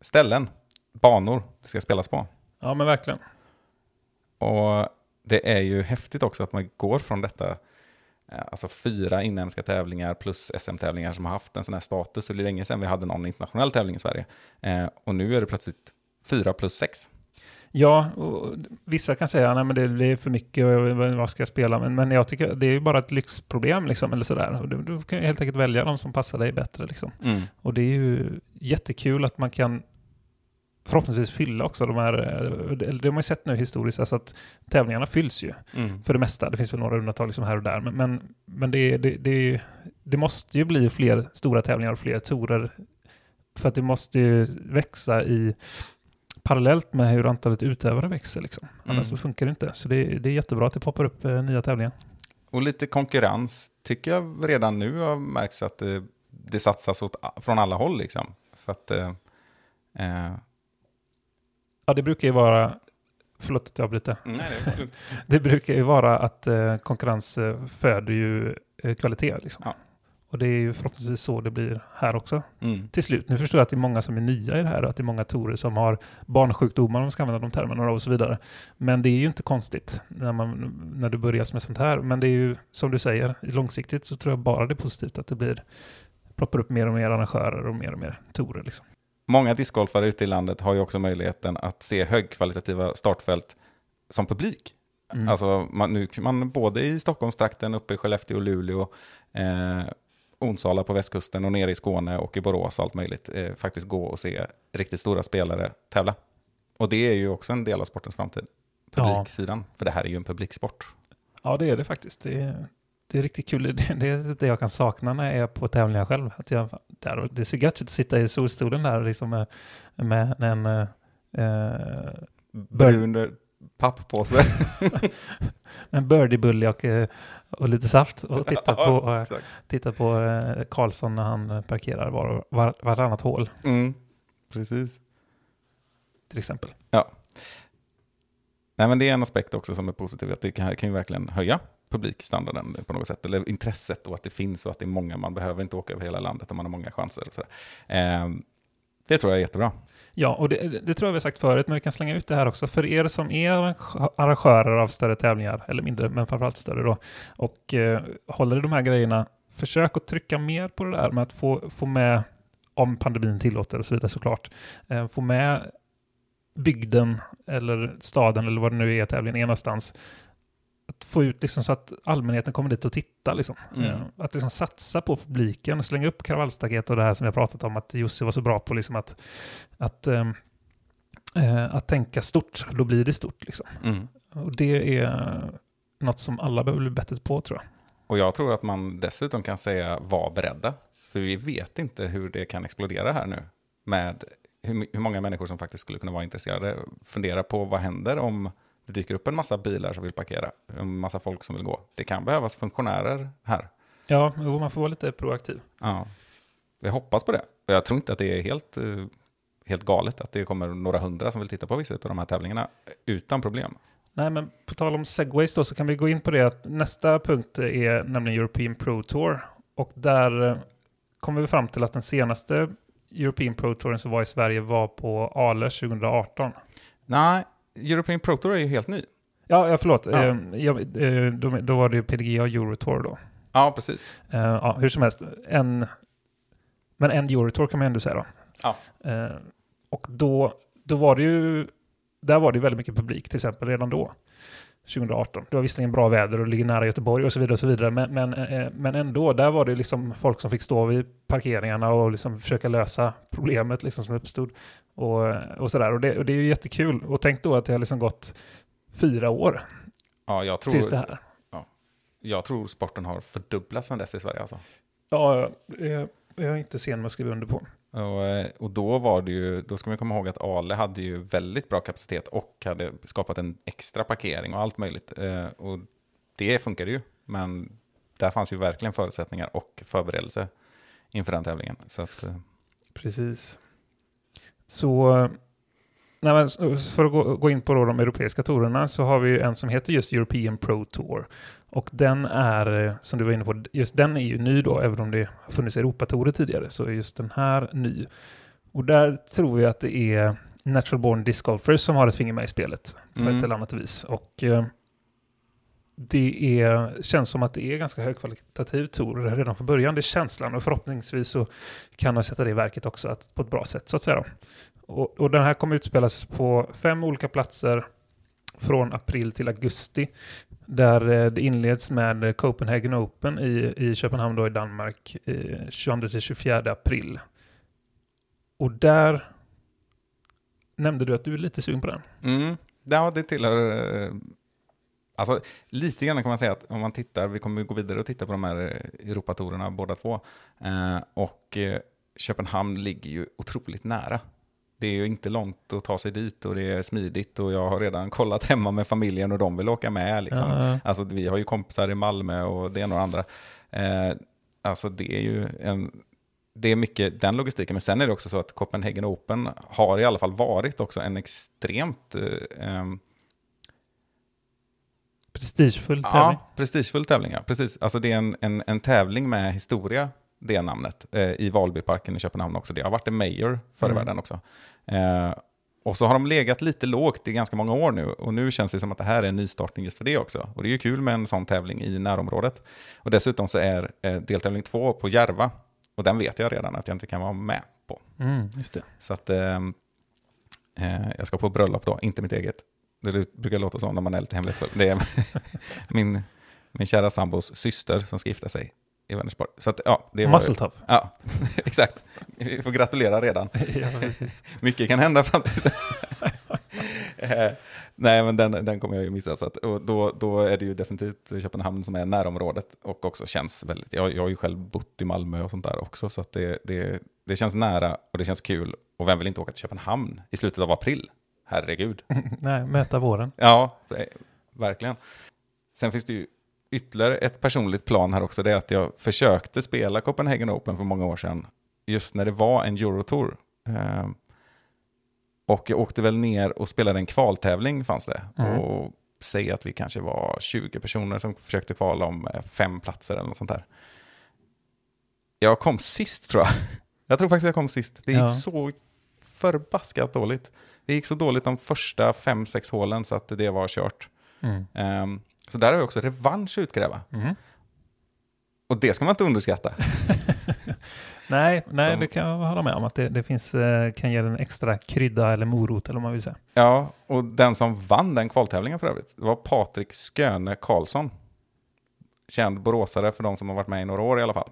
ställen, banor det ska spelas på. Ja, men verkligen. Och det är ju häftigt också att man går från detta, eh, alltså fyra inhemska tävlingar plus SM-tävlingar som har haft en sån här status. Så det är länge sedan vi hade någon internationell tävling i Sverige. Eh, och nu är det plötsligt fyra plus sex. Ja, och vissa kan säga att det, det är för mycket och vad ska jag spela? Men, men jag tycker det är ju bara ett lyxproblem liksom, eller sådär. Du, du kan helt enkelt välja de som passar dig bättre liksom. Och det är ju jättekul att man kan förhoppningsvis fylla också de här, eh, det det har man ju sett nu historiskt, alltså att tävlingarna fylls ju Mm. för det mesta. Det finns väl några undantag liksom här och där, men, men, men det, det, det, det måste ju bli fler stora tävlingar och fler torer för att det måste ju växa i parallellt med hur antalet utövare växer. Liksom. Annars Mm. så funkar det inte. Så det, det är jättebra att det poppar upp eh, nya tävlingar. Och lite konkurrens tycker jag redan nu har märks att det, det satsas åt, från alla håll. Liksom. För att, eh, eh, Ja, det brukar ju vara, förlåt att jag avbryter, nej, det är lugnt. det brukar ju vara att eh, konkurrens eh, föder ju eh, kvalitet. Liksom. Ja. Och det är ju förhoppningsvis så det blir här också. mm. Till slut, nu förstår jag att det är många som är nya i det här och att det är många torer som har barnsjukdomar om man ska använda de termerna och så vidare. Men det är ju inte konstigt när, man, när du börjar med sånt här. Men det är ju som du säger, långsiktigt så tror jag bara det är positivt att det blir ploppar upp mer och mer arrangörer och mer och mer torer. Liksom. Många discgolfare ute i landet har ju också möjligheten att se högkvalitativa startfält som publik. Mm. Alltså man, nu man både i Stockholmstrakten, uppe i Skellefteå och Luleå, eh, Onsala på västkusten och nere i Skåne och i Borås och allt möjligt, eh, faktiskt gå och se riktigt stora spelare tävla. Och det är ju också en del av sportens framtid. Ja. Publiksidan, för det här är ju en publiksport. Ja, det är det faktiskt. Det är, det är riktigt kul. Det, det är typ det jag kan sakna när jag är på tävlingar själv. Att jag, där, det är så gött att sitta i solstolen där liksom med, med en eh, eh, Brun eh, papppåse. en birdiebulle och, eh, och lite saft och titta på, eh, exakt. titta på eh, Karlsson när han eh, parkerar var, var, varannat hål Mm, precis. till exempel. Nej, men det är en aspekt också som är positiv, att det kan, kan ju verkligen höja publikstandarden på något sätt, eller intresset och att det finns och att det är många, man behöver inte åka över hela landet om man har många chanser. Och sådär. Eh, det tror jag är jättebra. Ja, och det, det tror jag vi har sagt förut, men vi kan slänga ut det här också. För er som är arrangörer av större tävlingar, eller mindre, men framförallt större då, och eh, håller i de här grejerna, försök att trycka mer på det där med att få, få med, om pandemin tillåter och så vidare såklart, eh, få med bygden eller staden eller vad det nu är tävlingen är någonstans. Att få ut liksom så att allmänheten kommer dit och tittar. Liksom. Mm. Att liksom satsa på publiken och slänga upp kravallstaket och det här som jag pratat om att Jussi var så bra på. Liksom att, att, eh, att tänka stort, då blir det stort. Liksom. Mm. Och det är något som alla behöver bli bättre på tror jag. Och jag tror att man dessutom kan säga var beredda, för vi vet inte hur det kan explodera här nu, med hur, hur många människor som faktiskt skulle kunna vara intresserade. Fundera på vad händer om det dyker upp en massa bilar som vill parkera, en massa folk som vill gå. Det kan behövas funktionärer här. Ja, man får vara lite proaktiv. Ja. Vi hoppas på det. Jag tror inte att det är helt, eh, helt galet att det kommer några hundra som vill titta på vissa av de här tävlingarna utan problem. Nej, men på tal om segways då så kan vi gå in på det att nästa punkt är nämligen European Pro Tour. Och där eh, kommer vi fram till att den senaste European Pro Touren som var i Sverige var på Ale 2018. Nej, European Pro Tour är ju helt ny. Ja, ja förlåt. Ja. Eh, jag, eh, då, då var det ju PDGA och Eurotour då. Ja, precis. Eh, ja, hur som helst. En, men en Eurotour kan man ändå säga då. Ja. Eh, och då, då var det ju, där var det ju väldigt mycket publik till exempel redan då. 2018. Det var visserligen bra väder och ligger nära Göteborg och så vidare. Och så vidare men, men, men ändå, där var det liksom folk som fick stå vid parkeringarna och liksom försöka lösa problemet liksom som uppstod. Och, och sådär. Och det, och det är ju jättekul. Och tänk då att det har liksom gått fyra år Ja, jag tills det tror, här. jag tror sporten har fördubblats sedan dess i Sverige. Alltså. Ja, jag, jag är inte sen med att skriva under på. Och, eh, och då var det ju, då ska man komma ihåg att Ale hade ju väldigt bra kapacitet och hade skapat en extra parkering och allt möjligt. Eh, Och det funkade ju, men där fanns ju verkligen förutsättningar och förberedelse inför den tävlingen. Så att, eh, Precis. Så, nej men, för att gå, gå in på de europeiska tourerna så har vi en som heter just European Pro Tour. Och den är, eh, som du var inne på, just den är ju ny då, även om det har funnits Europatourer tidigare, så är just den här ny. Och där tror vi att det är Natural Born Disc Golfers som har ett finger med i spelet på Mm. ett eller annat vis. Och eh, det är, känns som att det är ganska högkvalitativ tour redan från början. Det är känslan och förhoppningsvis så kan de sätta det i verket också att, på ett bra sätt så att säga. Då. Och, och den här kommer utspelas på fem olika platser från april till augusti. Där eh, det inleds med Copenhagen Open i, i Köpenhamn då i Danmark eh, 22-24 april. Och där nämnde du att du är lite sugen på den. Mm. Ja, det tillhör... Eh, Alltså, lite grann kan man säga att om man tittar, vi kommer gå vidare och titta på de här eh, Europatorerna båda två. Eh, och eh, Köpenhamn ligger ju otroligt nära. Det är ju inte långt att ta sig dit och det är smidigt och jag har redan kollat hemma med familjen och de vill åka med. Liksom. Ja. Alltså, vi har ju kompisar i Malmö och det och det andra. Eh, alltså det är ju en... Det är mycket den logistiken, men sen är det också så att Copenhagen Open har i alla fall varit också en extremt eh, Prestigefull tävling. Ja, prestigefull tävling, ja. Precis. Alltså det är en, en, en tävling med historia, det namnet, eh, i Valbyparken i Köpenhamn också. Det har varit en major förr i Mm. världen också. Eh, och så har de legat lite lågt i ganska många år nu. Och nu känns det som att det här är en nystartning just för det också. Och det är ju kul med en sån tävling i närområdet. Och dessutom så är eh, deltävling två på Järva. Och den vet jag redan att jag inte kan vara med på. Mm, just det. Så att ehm, eh, jag ska på bröllop då, inte mitt eget. Det brukar låta så när man är lite hemlighetsfull. Det är min, min kära sambos syster som ska gifta sig i Vänersborg. Så att, ja, det var, Muscle. Ja, exakt. Vi får gratulera redan. ja. Mycket kan hända fram till dess. Eh, Nej, men den, den kommer jag ju missa. Så att, och då, då är det ju definitivt Köpenhamn som är närområdet och också känns väldigt... Jag, jag har ju själv bott i Malmö och sånt där också, så att det, det, det känns nära och det känns kul. Och vem vill inte åka till Köpenhamn i slutet av april? Herregud. Nej, möta våren. Ja, är, verkligen. Sen finns det ju ytterligare ett personligt plan här också. Det är att jag försökte spela Copenhagen Open för många år sedan. Just när det var en Eurotour. Eh, och jag åkte väl ner och spelade en kvaltävling fanns det. Mm. Och säg att vi kanske var 20 personer som försökte kvala om eh, fem platser eller något sånt där. Jag kom sist tror jag. Jag tror faktiskt jag kom sist. Det gick Ja. så förbaskat dåligt. Det gick så dåligt de första fem, sex hålen så att det var kört. Mm. Ehm, så där har jag också revansch att utkräva. Mm. Och det ska man inte underskatta. Nej, nej Som- det kan jag hålla med om. Att det, det finns, eh, kan ge en extra krydda eller morot eller vad man vill säga. Ja, och den som vann den kvaltävlingen för övrigt, det var Patrik Sköne Karlsson. Känd boråsare för de som har varit med i några år i alla fall.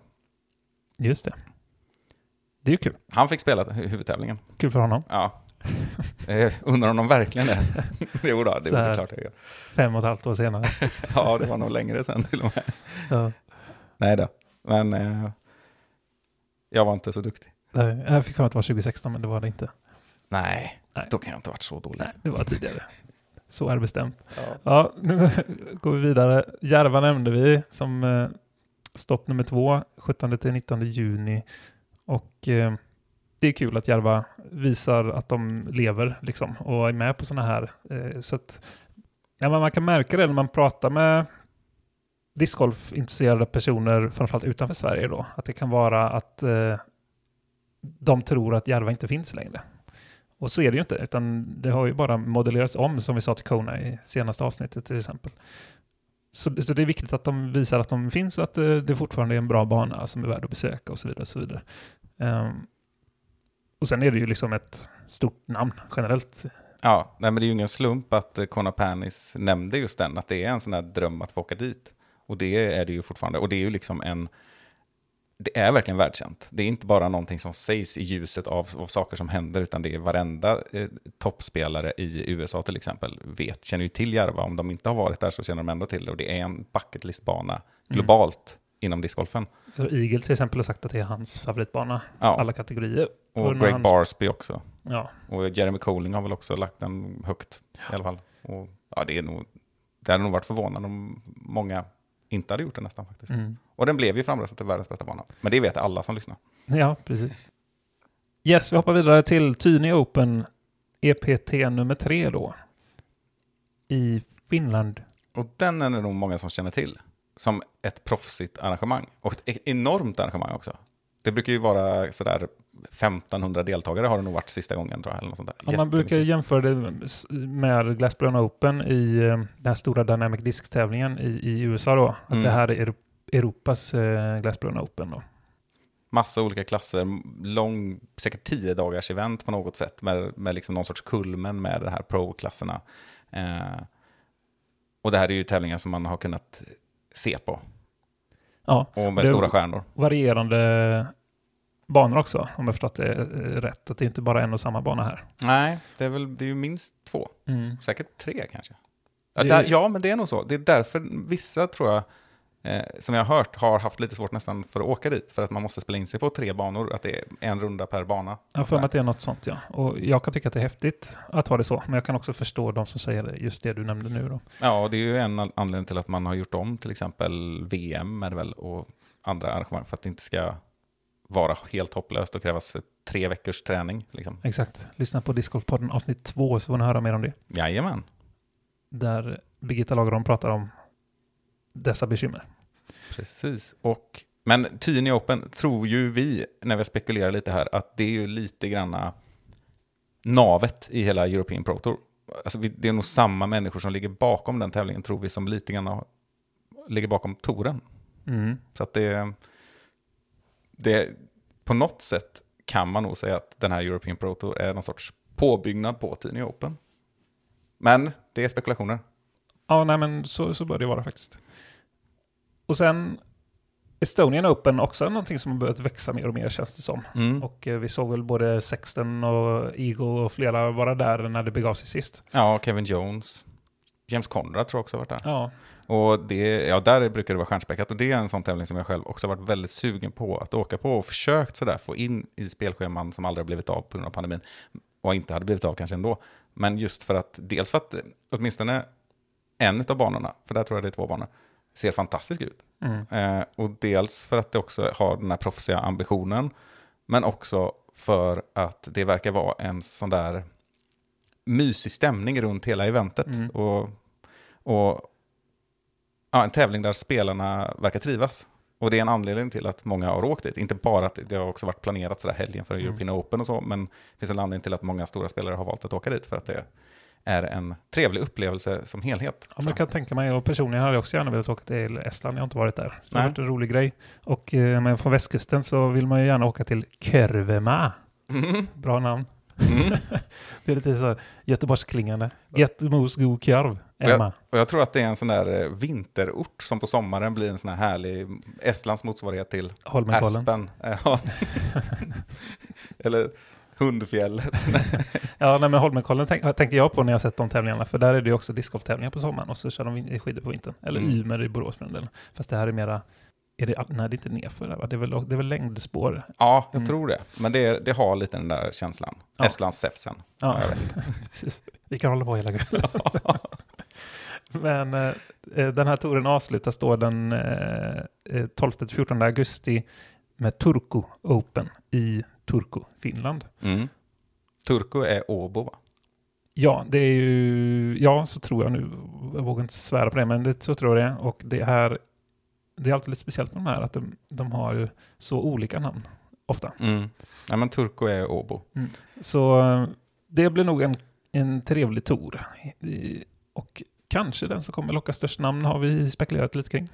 Just det. Det är ju kul. Han fick spela hu- huvudtävlingen. Kul för honom. Ja. Jag undrar om de verkligen det. jo då, det är klart jag gör. Fem och ett halvt år senare. Ja, det var nog längre sen till och med. ja. Nej då, men eh, jag var inte så duktig. Nej, Jag fick för mig att det var 2016, men det var det inte. Nej, Nej. då kan jag inte ha varit så dålig. Nej, det var tidigare. Så är det bestämt. Ja. Ja, nu går vi vidare. Järva nämnde vi som eh, stopp nummer två, 17 till 19 juni. Och eh, det är kul att Järva visar att de lever liksom, och är med på sådana här. Eh, så att, ja, men man kan märka det när man pratar med discgolf-intresserade personer, framförallt utanför Sverige då, att det kan vara att eh, de tror att Järva inte finns längre. Och så är det ju inte, utan det har ju bara modellerats om, som vi sa till Kona i senaste avsnittet till exempel. Så, så det är viktigt att de visar att de finns och att eh, det fortfarande är en bra bana som är värd att besöka och så vidare. Och, så vidare. Ehm, och sen är det ju liksom ett stort namn generellt. Ja, nej, men det är ju ingen slump att eh, Kona Panis nämnde just den, att det är en sån här dröm att få åka dit. Och det är det ju fortfarande. Och det är ju liksom en, det är verkligen världskänt. Det är inte bara någonting som sägs i ljuset av, av saker som händer, utan det är varenda eh, toppspelare i USA till exempel vet, känner ju till Järva. Om de inte har varit där så känner de ändå till det. Och det är en bucketlistbana globalt inom discgolfen. Eagle till exempel har sagt att det är hans favoritbana, Ja. alla kategorier. Och när Greg han- Barsby också. Ja, Och Jeremy Colling har väl också lagt den högt i alla fall. Och, ja, det, är nog, det hade nog varit förvånande om många inte hade gjort det nästan faktiskt. mm. Och den blev ju framröstad till världens bästa bana. Men det vet alla som lyssnar. ja precis. Yes, vi hoppar vidare till Tyni Open EPT nummer tre då. I Finland. Och den är det nog många som känner till. Som ett proffsigt arrangemang. Och ett e- enormt arrangemang också. Det brukar ju vara sådär 1500 deltagare har det nog varit sista gången tror jag. Eller något sånt. Ja, man brukar jämföra det med Glassblown Open i eh, den här stora Dynamic Disc-tävlingen i, i USA då. Att Mm. det här är Euro- Europas eh, Glassblown Open då. Massa olika klasser, lång, säkert 10 dagars event på något sätt. Med, med liksom någon sorts kulmen med de här pro-klasserna. Eh, och det här är ju tävlingar som man har kunnat se på. Ja, Och med stora stjärnor. varierande banor också, om jag förstått det eh, rätt. Att det inte bara är en och samma bana här. Nej, det är, väl, det är ju minst två. Säkert tre kanske. Ja, Det- ja, men det är nog så. Det är därför vissa, tror jag, eh, som jag har hört, har haft lite svårt nästan för att åka dit. För att man måste spela in sig på tre banor, att det är en runda per bana. Jag för mig att det är något sånt, ja. Och jag kan tycka att det är häftigt att ha det så. Men jag kan också förstå de som säger just det du nämnde nu då. Ja, och det är ju en an- anledning till att man har gjort om till exempel VM är det väl, och andra arrangemang för att det inte ska vara helt hopplöst och krävas tre veckors träning. Liksom. Exakt. Lyssna på Discgolfpodden avsnitt två så får ni höra mer om det. Jajamän. Där Birgitta Lagerholm pratar om dessa bekymmer. Precis. Och, men Tyni Open tror ju vi, när vi spekulerar lite här, att det är ju lite granna navet i hela European Pro Tour. Alltså, det är nog samma människor som ligger bakom den tävlingen, tror vi, som lite grann ligger bakom touren. Mm. Så att det, det, på något sätt kan man nog säga att den här European Pro Tour är någon sorts påbyggnad på Tyni Open. Men det är spekulationer. Ja, nej men så, så bör det vara faktiskt. Och sen Estonian Open också någonting som har börjat växa mer och mer känns det som. Mm. Och eh, vi såg väl både Sexton och Eagle och flera vara där när det begav sig sist. Ja, Kevin Jones. James Conrad tror jag också har varit där. Ja, Och det, ja, där brukar det vara stjärnspäckat. Och det är en sån tävling som jag själv också har varit väldigt sugen på att åka på och försökt sådär få in i spelscheman som aldrig har blivit av på grund av pandemin. Och inte hade blivit av kanske ändå. Men just för att, dels för att eh, åtminstone en av banorna, för där tror jag det är två banor, ser fantastisk ut. mm. Eh, och dels för att det också har den här proffsiga ambitionen, men också för att det verkar vara en sån där mysig stämning runt hela eventet. Mm. Och, och ja, en tävling där spelarna verkar trivas. Och det är en anledning till att många har åkt dit. Inte bara att det har också varit planerat sådär helgen för Mm. European Open och så, men det finns en anledning till att många stora spelare har valt att åka dit för att det är en trevlig upplevelse som helhet. Ja, men jag. jag kan tänka mig, och personligen hade jag också gärna velat åka till Estland, jag har inte varit där. Så det har varit en rolig grej. Och eh, men från västkusten så vill man ju gärna åka till Körvema. Mm. Bra namn. Mm. Det är lite så Göteborgsklingande. Get mos god korv. Emma. Och jag tror att det är en sån där eh, vinterort som på sommaren blir en sån här härlig Estlands motsvarighet till. Aspen. Eller Hundfjället. Ja, nej, men Holmenkollen tänk, tänker jag på när jag sett de tävlingarna. För där är det ju också discgolftävlingar på sommaren och så kör de skidor på vintern. Eller Mm. Ymer i Borås för den delen. Fast det här är mera... Är det, nej, det är inte nerför va? Det är väl, det är väl längdspår? Ja, jag Mm. tror det. Men det, det har lite den där känslan. Ja. Estlands Säfsen. Ja, Ja, jag vet. Vi kan hålla på hela kvällen. Men eh, eh, den här touren avslutas då den eh, eh, 12-14 augusti med Turku Open i Turku, Finland. Mm. Turku är Åbo, va? Ja, det är ju, ja, så tror jag nu. Jag vågar inte svära på det, men det, så tror jag det. Och det är, det är alltid lite speciellt med de här, att de, de har så olika namn, ofta. Mm. Ja, men Turku är Åbo. Så eh, det blir nog en, en trevlig tour. Och kanske den som kommer locka störst namn har vi spekulerat lite kring.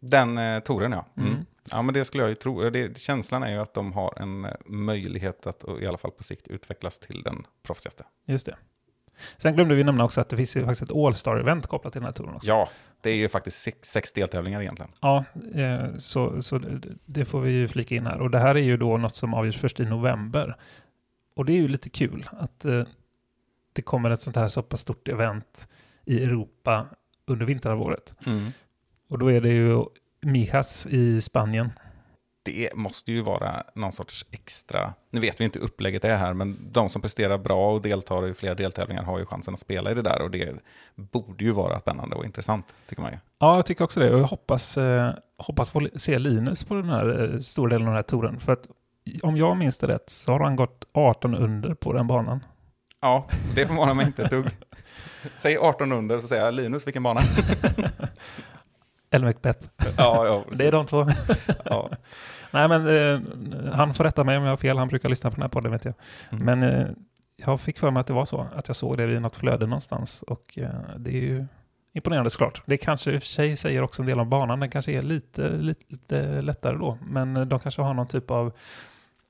Den eh, touren, ja. Mm. Mm. Ja, men det skulle jag ju tro. Det, känslan är ju att de har en eh, möjlighet att i alla fall på sikt utvecklas till den proffsigaste. Just det. Sen glömde vi nämna också att det finns ju faktiskt ett All-Star-event kopplat till den här touren också. Ja, det är ju faktiskt sex, sex deltävlingar egentligen. Ja, eh, så, så det- får vi ju flika in här. Och det här är ju då något som avgörs först i november. Och det är ju lite kul att eh, det kommer ett sånt här så pass stort event i Europa under vinterhalvåret. Och då är det ju Mijas i Spanien. Det måste ju vara någon sorts extra... Nu vet vi inte hur upplägget är här, men de som presterar bra och deltar i flera deltävlingar har ju chansen att spela i det där. Och det borde ju vara spännande och intressant, tycker man ju. Ja, jag tycker också det. Och jag hoppas, eh, hoppas få se Linus på den här eh, stora delen av den här touren. För att om jag minns det rätt så har han gått 18 under på den banan. Ja, det förvånar mig inte ett dugg. Säg 18 under så säger jag Linus, vilken bana? Eller Macbeth. ja, ja, Det är de två. ja. Nej, men eh, han får rätta mig om jag har fel. Han brukar lyssna på den här podden, vet jag. Mm. Men eh, jag fick för mig att det var så. Att jag såg det vid något flöde någonstans. Och eh, det är ju imponerande såklart. Det kanske i och för sig säger också en del om banan. Den kanske är lite, lite, lite lättare då. Men eh, de kanske har någon typ av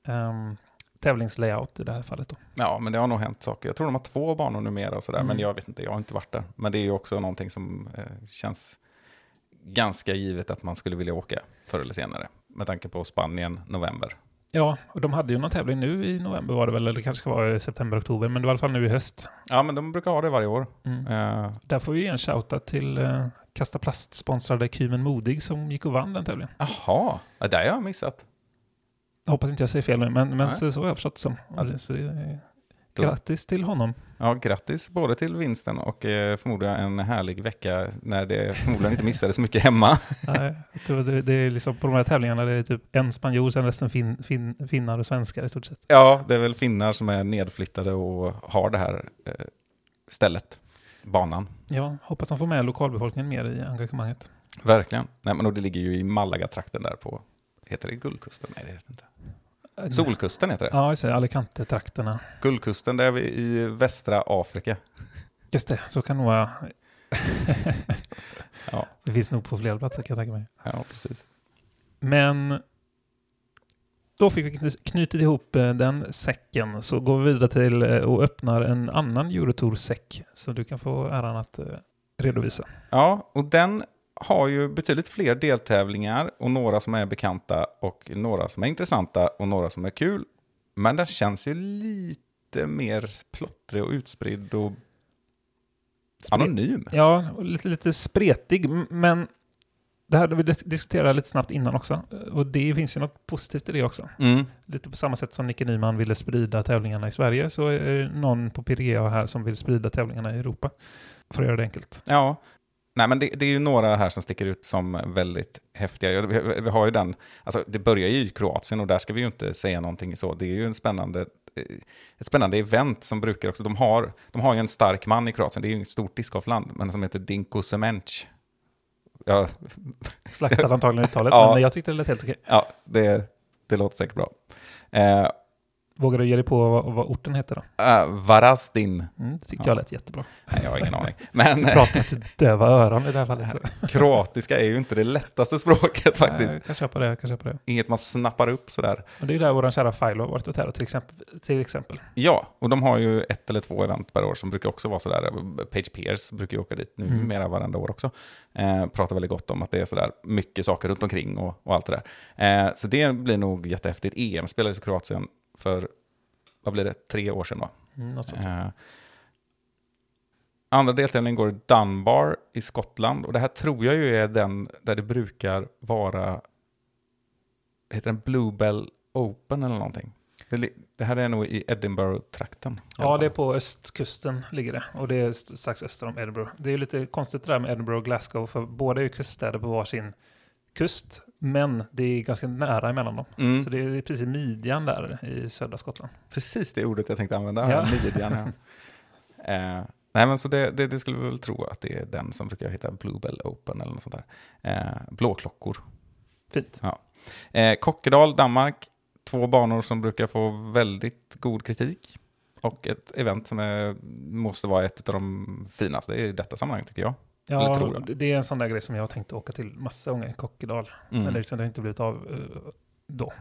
um, tävlingslayout i det här fallet då. Ja, men det har nog hänt saker. Jag tror de har två banor numera och sådär, Mm. men jag vet inte, jag har inte varit där. Men det är ju också någonting som eh, känns ganska givet att man skulle vilja åka förr eller senare. Med tanke på Spanien, november. Ja, och de hade ju någon tävling nu i november var det väl, eller kanske var september, oktober, men det var i alla fall nu i höst. Ja, men de brukar ha det varje år. Mm. Eh, Där får vi ge en shoutout till eh, Kasta Plast-sponsrade Kymen Modig som gick och vann den tävlingen. Jaha, ja, det har jag missat. Jag hoppas inte jag säger fel nu, men, men så, så har jag förstått det som. Ja, så det är, Då- grattis till honom. Ja, grattis både till vinsten och eh, förmodligen en härlig vecka när det förmodligen inte missade så mycket hemma. Nej, jag tror det, det är liksom på de här tävlingarna det är typ en spanjor, sen resten fin, fin, finnar och svenskar i stort sett. Ja, det är väl finnar som är nedflyttade och har det här eh, stället, banan. Ja, hoppas de får med lokalbefolkningen mer i engagemanget. Verkligen. Nej, men och det ligger ju i Malaga-trakten där på, heter det Guldkusten? Nej, det heter inte. Solkusten heter det. Ja, jag säger Alicante-trakterna. Guldkusten, det är vi i västra Afrika. Just det, så kan det vara. Ja. Det finns nog på flera platser kan jag tänka mig. Ja, precis. Men då fick vi knutit ihop eh, den säcken så går vi vidare till eh, och öppnar en annan Eurotour-säck så du kan få äran att eh, redovisa. Ja, och den har ju betydligt fler deltävlingar och några som är bekanta och några som är intressanta och några som är kul. Men den känns ju lite mer plottrig och utspridd och anonym. Ja, och lite, lite spretig, men det här vi dis- diskuterat lite snabbt innan också. Och det finns ju något positivt i det också. Mm. Lite på samma sätt som Nicke Nyman ville sprida tävlingarna i Sverige så är det någon på PDA här som vill sprida tävlingarna i Europa. För att göra det enkelt. Ja, nej men det, det är ju några här som sticker ut som väldigt häftiga. Vi, vi har ju den, alltså det börjar ju i Kroatien och där ska vi ju inte säga någonting så. Det är ju en spännande, eh, ett spännande event som brukar också, de har, de har ju en stark man i Kroatien, det är ju inget stort discgolfland, men som heter Dinko Semenc. Ja, Slaktade antagligen uttalet, Ja. men jag tyckte det lät helt okej. ja det, det låter säkert bra. Eh, Vågar du ge dig på vad, vad orten heter då? äh, Varazdin, Mm, det tyckte Ja. jag lät jättebra. nej jag har ingen aning. Men Prata till döva öron i det här fallet. Kroatiska är ju inte det lättaste språket faktiskt. Nej, Jag kan köpa det, jag kan köpa det. Inget man snappar upp sådär. Och det är där vår kära Filo har varit och tävlat till exempel. Till exempel. Ja, och de har ju ett eller två event per år som brukar också vara sådär. Page Pierce brukar ju åka dit nu Mm. varenda år också. Eh, pratar väldigt gott om att det är sådär mycket saker runt omkring och, och allt det där. Eh, så det blir nog jättehäftigt. EM spelades i Kroatien för, vad blir det, tre år sedan va? Mm. Eh, andra deltävlingen går i Dunbar i Skottland. Och det här tror jag ju är den där det brukar vara, heter den Bluebell Open eller någonting? Det, det här är nog i Edinburgh-trakten. Ja, det är på östkusten ligger det. Och det är st- strax öster om Edinburgh. Det är lite konstigt det där med Edinburgh och Glasgow. För båda är ju kuststäder på varsin kust. Men det är ganska nära emellan dem. Mm, Så det är precis midjan där i södra Skottland. Precis det ordet jag tänkte använda. Ja. Ja. Midjan, ja. eh, nej, men så det, det, det skulle vi väl tro att det är den som brukar heta Bluebell Open eller något sånt där. Eh, blåklockor. Fint. Eh, Kokkedal, Danmark. Två banor som brukar få väldigt god kritik. Och ett event som är, måste vara ett av de finaste i detta sammanhang tycker jag. Ja, det är en sån där grej som jag har tänkt åka till massa gånger, Kokkedal. Mm. Men det, liksom, det har inte blivit av eh, då.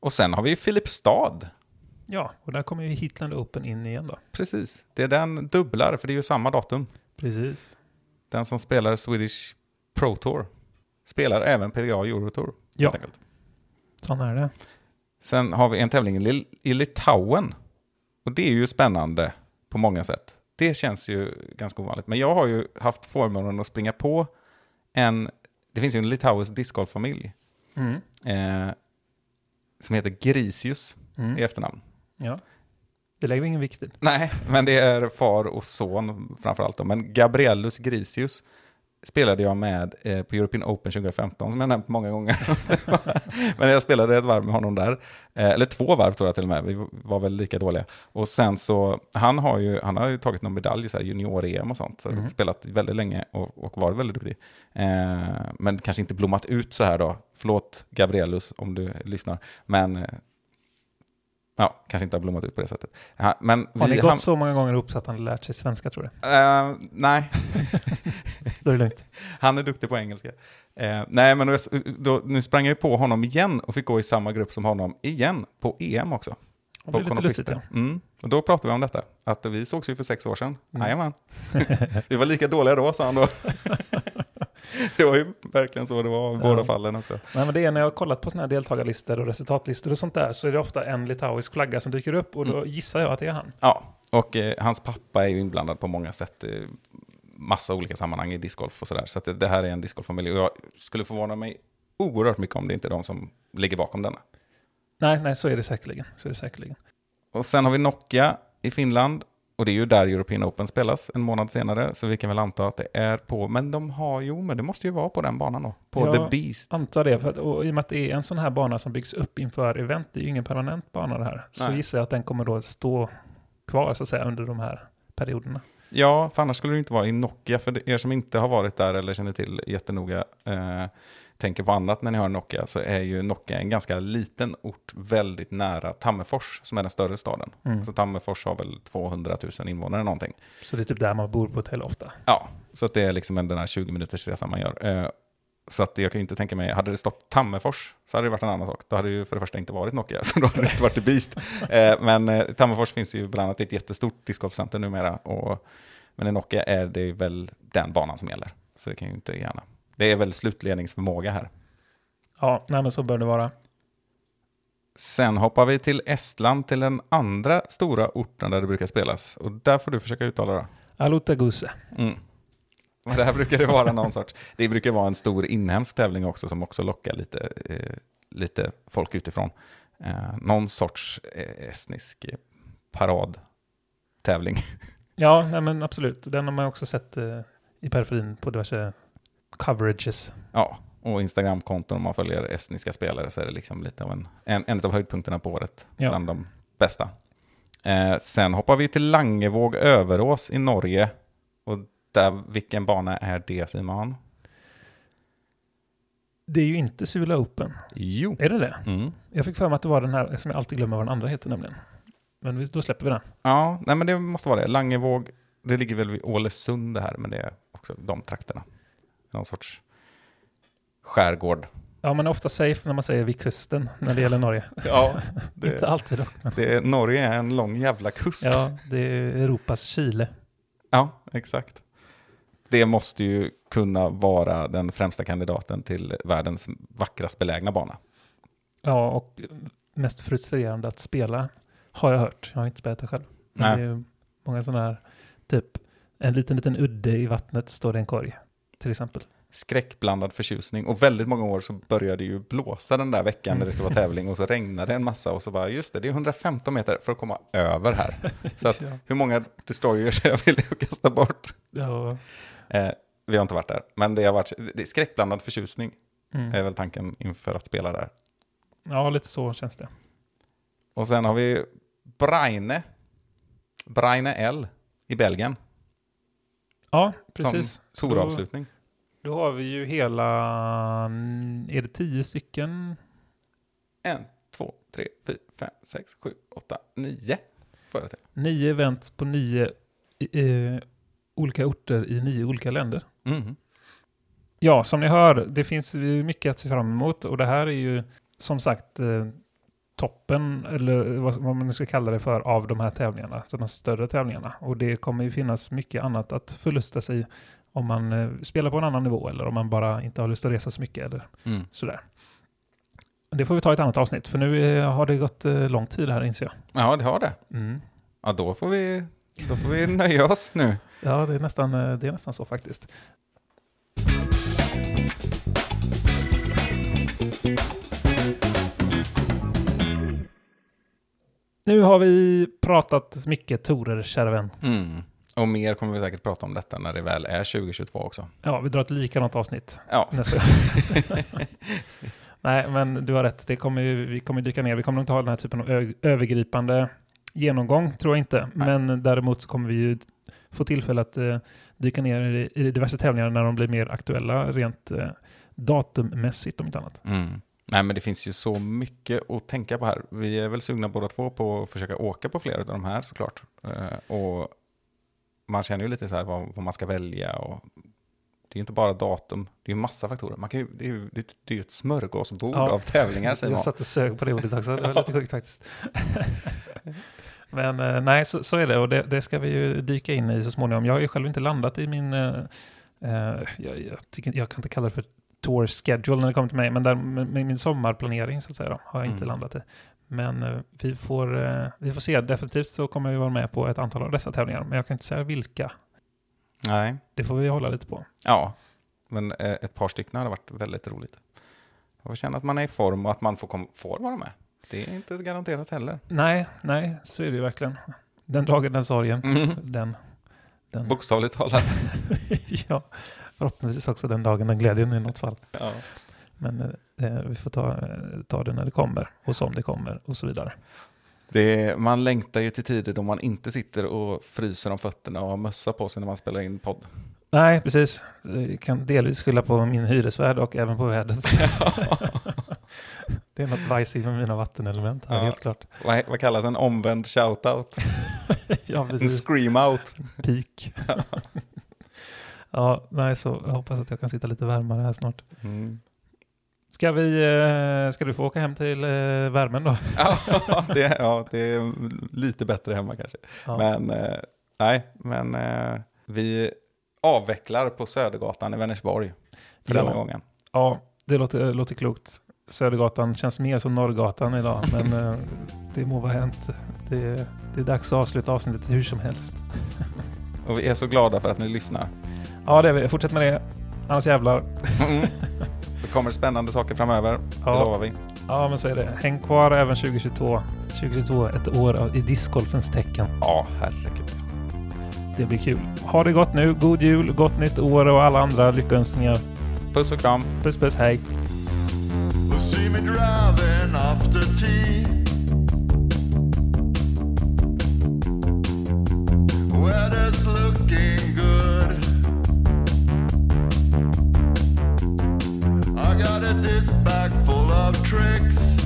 Och sen har vi Filipstad. Ja, och där kommer ju Hitland Open in igen då. Precis, det är den dubblar, för det är ju samma datum. Precis. Den som spelar Swedish Pro Tour spelar även PGA Euro Tour. Ja. enkelt. Sån är det. Sen har vi en tävling i Li- i Litauen. Och det är ju spännande på många sätt. Det känns ju ganska ovanligt. Men jag har ju haft förmånen att springa på en... Det finns ju en litauisk discgolffamilj Mm. eh, som heter Grisius Mm. i efternamn. Ja. Det lägger vi ingen vikt vid. Nej, men det är far och son framförallt. Men Gabriellus Grisius spelade jag med eh, på European Open 2015, som jag nämnt många gånger. men jag spelade ett varv med honom där. Eh, eller två varv tror jag till och med. Vi var väl lika dåliga. Och sen så, han har ju, han har ju tagit någon medalj, här junior-EM och sånt. Så Mhm. Spelat väldigt länge och, och varit väldigt duktig. Eh, men kanske inte blommat ut så här då. Förlåt Gabriellus om du lyssnar. Men eh, Ja, kanske inte har blommat ut på det sättet. Ja, men Har ni gått ham- så många gånger ihop så att han lärt sig svenska tror du? Eh, nej, Då är det lugnt. han är duktig på engelska. Eh, nej, men då, då, nu sprang jag ju på honom igen och fick gå i samma grupp som honom igen på EM också. Det blir lite lustigt ja. mm. Och då pratade vi om detta, att vi sågs ju för sex år sedan. Mm. Jajamän. vi var lika dåliga då, sa han då. det var ju verkligen så det var i båda Ja. fallen också. Nej, men det är när jag har kollat på såna här deltagarlistor och resultatlistor och sånt där så är det ofta en litauisk flagga som dyker upp och då gissar jag att det är han. Ja, och eh, hans pappa är ju inblandad på många sätt. Eh, massa olika sammanhang i discgolf och sådär. Så att det, det här är en discgolffamilj. Och jag skulle förvåna mig oerhört mycket om det inte är de som ligger bakom denna. Nej, nej, så är det säkerligen. Så är det säkerligen. Och sen har vi Nokia i Finland. Och det är ju där European Open spelas en månad senare. Så vi kan väl anta att det är på, men de har, jo men det måste ju vara på den banan då. På Ja, The Beast. Antar det, för att, och i och med att det är en sån här bana som byggs upp inför event, det är ju ingen permanent bana det här, så Nej. gissar jag att den kommer då stå kvar så att säga under de här perioderna. Ja, för annars skulle det inte vara i Nokia. För er som inte har varit där eller känner till jättenoga, eh, tänker på annat när ni hör Nokia, så är ju Nokia en ganska liten ort väldigt nära Tammerfors, som är den större staden. Mm. Så Tammerfors har väl 200 000 invånare någonting. Så det är typ där man bor på hotell ofta. Ja, så att det är liksom en- den här 20 minuters resan man gör. Eh, så att jag kan inte tänka mig, hade det stått Tammerfors så hade det varit en annan sak. Då hade det ju för det första inte varit Nokia, så då hade det inte varit i Beast. Eh, men eh, Tammerfors finns ju bland annat i ett jättestort discgolfcenter numera. Och, men i Nokia är det väl den banan som gäller. Så det kan ju inte gärna. Det är väl slutledningsförmåga här. Ja, nej men så bör det vara. Sen hoppar vi till Estland, till den andra stora orten där det brukar spelas. Och där får du försöka uttala det. Alutaguse. Mm. Och där brukar det vara någon sorts, det brukar vara en stor inhemsk tävling också som också lockar lite, eh, lite folk utifrån. Eh, någon sorts eh, estnisk eh, paradtävling. Ja, nej men absolut. Den har man också sett eh, i periferin på diverse coverages. Ja, och Instagramkonton om man följer estniska spelare så är det liksom lite av en, en, en av höjdpunkterna på året. Ja. Bland de bästa. Eh, sen hoppar vi till Langevåg Överås i Norge. Och där, vilken bana är det Simon? Det är ju inte Sula Open. Jo. Är det det? Mm. Jag fick för mig att det var den här, som jag alltid glömmer vad den andra heter nämligen. Men då släpper vi den. Ja, nej men det måste vara det. Langevåg, det ligger väl vid Ålesund det här, men det är också de trakterna. Någon sorts skärgård. Ja, man är ofta safe när man säger vid kusten när det gäller Norge. Ja, inte det, alltid dock. men- det Norge är en lång jävla kust. Ja. Ja, det är Europas Chile. exakt. Det måste ju kunna vara den främsta kandidaten till världens vackrast belägna bana. Ja, och mest frustrerande att spela har jag hört. Jag har inte spelat det själv. Men Nej. det är ju många sådana här, typ en liten, liten udde i vattnet står det en korg. Till exempel. Skräckblandad förtjusning. Och väldigt många år så började det ju blåsa den där veckan när det skulle vara tävling och så regnade det en massa och så bara just det, det är 115 meter för att komma över här. Så att Ja. hur många destroyers jag vill kasta bort? Ja. Eh, vi har inte varit där, men det har varit det är skräckblandad förtjusning Mm. är väl tanken inför att spela där. ja, lite så känns det. Och sen har vi Braine, Braine L i Belgien Ja, precis. som touravslutning. Då, har vi ju hela, är det tio stycken? En, två, tre, fyra, fem, sex, sju, åtta, nio. Nio event på nio eh, olika orter i nio olika länder. Mhm. Ja, som ni hör, det finns mycket att se fram emot och det här är ju som sagt eh, toppen, eller vad, vad man ska kalla det för, av de här tävlingarna, så de större tävlingarna. Och det kommer ju finnas mycket annat att förlusta sig om man eh, spelar på en annan nivå eller om man bara inte har lust att resa så mycket eller Mm. sådär. Det får vi ta i ett annat avsnitt, för nu eh, har det gått eh, lång tid här inser jag. Ja, det har det. Mm. Ja, då får vi, då får vi nöja oss nu. Ja, det är, nästan, det är nästan så faktiskt. Nu har vi pratat mycket torer, kära vän. Mm. Och mer kommer vi säkert prata om detta när det väl är 2022 också. Ja, vi drar ett likadant avsnitt Ja, nästa gång. Nej, men du har rätt. Det kommer ju, vi kommer dyka ner. Vi kommer nog inte ha den här typen av övergripande genomgång, tror jag inte. Nej. Men däremot så kommer vi ju få tillfälle att eh, dyka ner i, i diverse tävlingar när de blir mer aktuella rent eh, datummässigt om inte annat. Mm. Nej, men det finns ju så mycket att tänka på här. Vi är väl sugna båda två på att försöka åka på flera av de här såklart. Eh, och man känner ju lite så här vad, vad man ska välja. Och det är ju inte bara datum, det är ju massa faktorer. Man kan ju, det, är ju, det, det är ju ett smörgåsbord Ja. av tävlingar säger Jag man. satt och sög på det ordet också. Det var lite sjukt faktiskt. Men eh, nej, så, så är det och det, det ska vi ju dyka in i så småningom. Jag har ju själv inte landat i min... eh, eh, jag, jag, tycker, jag kan inte kalla det för tour schedule när det kommer till mig, men där, med min sommarplanering så att säga då, har jag inte Mm. landat i. Men eh, vi, får, eh, vi får se. Definitivt så kommer vi vara med på ett antal av dessa tävlingar, men jag kan inte säga vilka. Nej, Det får vi hålla lite på. ja. Men eh, ett par stycken hade varit väldigt roligt. Jag får känna att man är i form och att man får, får vara med. Det är inte garanterat heller. Nej, nej, så är det ju verkligen. Den dagen, den sorgen, Mm. den... den Bokstavligt talat. ja, förhoppningsvis också den dagen, den glädjen i något fall. Ja. Men eh, vi får ta, ta det när det kommer och som det kommer och så vidare. Är, man längtar ju till tider då man inte sitter och fryser om fötterna och har mössa på sig när man spelar in podd. Nej, precis. Jag kan delvis skylla på min hyresvärd och även på vädret. det är något vajs med mina vattenelement här, Ja. helt klart. Vad, vad kallas en omvänd shoutout? ja, En precis. scream-out. Peak. ja, nej, så jag hoppas att jag kan sitta lite varmare här snart. Mm. Ska, vi, eh, ska du få åka hem till eh, värmen då? Ja, det, är- ja, det är lite bättre hemma kanske. Ja. Men eh, nej, men vi avvecklar på Södergatan i Vänersborg för Ja. denna gången. Ja, det låter, låter klokt. Södergatan känns mer som Norrgatan idag, men det må vara hänt. Det, det är dags att avsluta avsnittet hur som helst. Och vi är så glada för att ni lyssnar. Ja, det är vi. Fortsätt med det. Annars jävlar. Mm. Det kommer spännande saker framöver, det Ja. lovar vi. Ja, men så är det. Häng kvar även 2022. 2022, ett år av- i discgolfens tecken. Ja, herregud. Det blir kul. Ha det gott nu. God jul, gott nytt år och alla andra lyckönskningar. Puss och kram. Puss puss, hej. Will see me Disc bag full of tricks.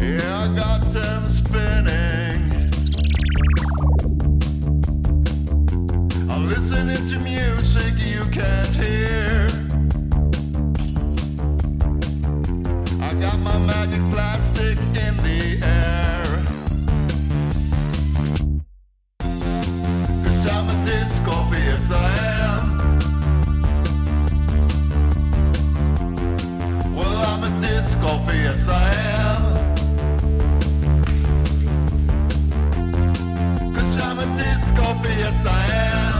Yeah, I got them spinning. I'm listening to music you can't hear. I got my magic plastic in the air. Cause I'm a disc golfer, yes I am. Yes I am.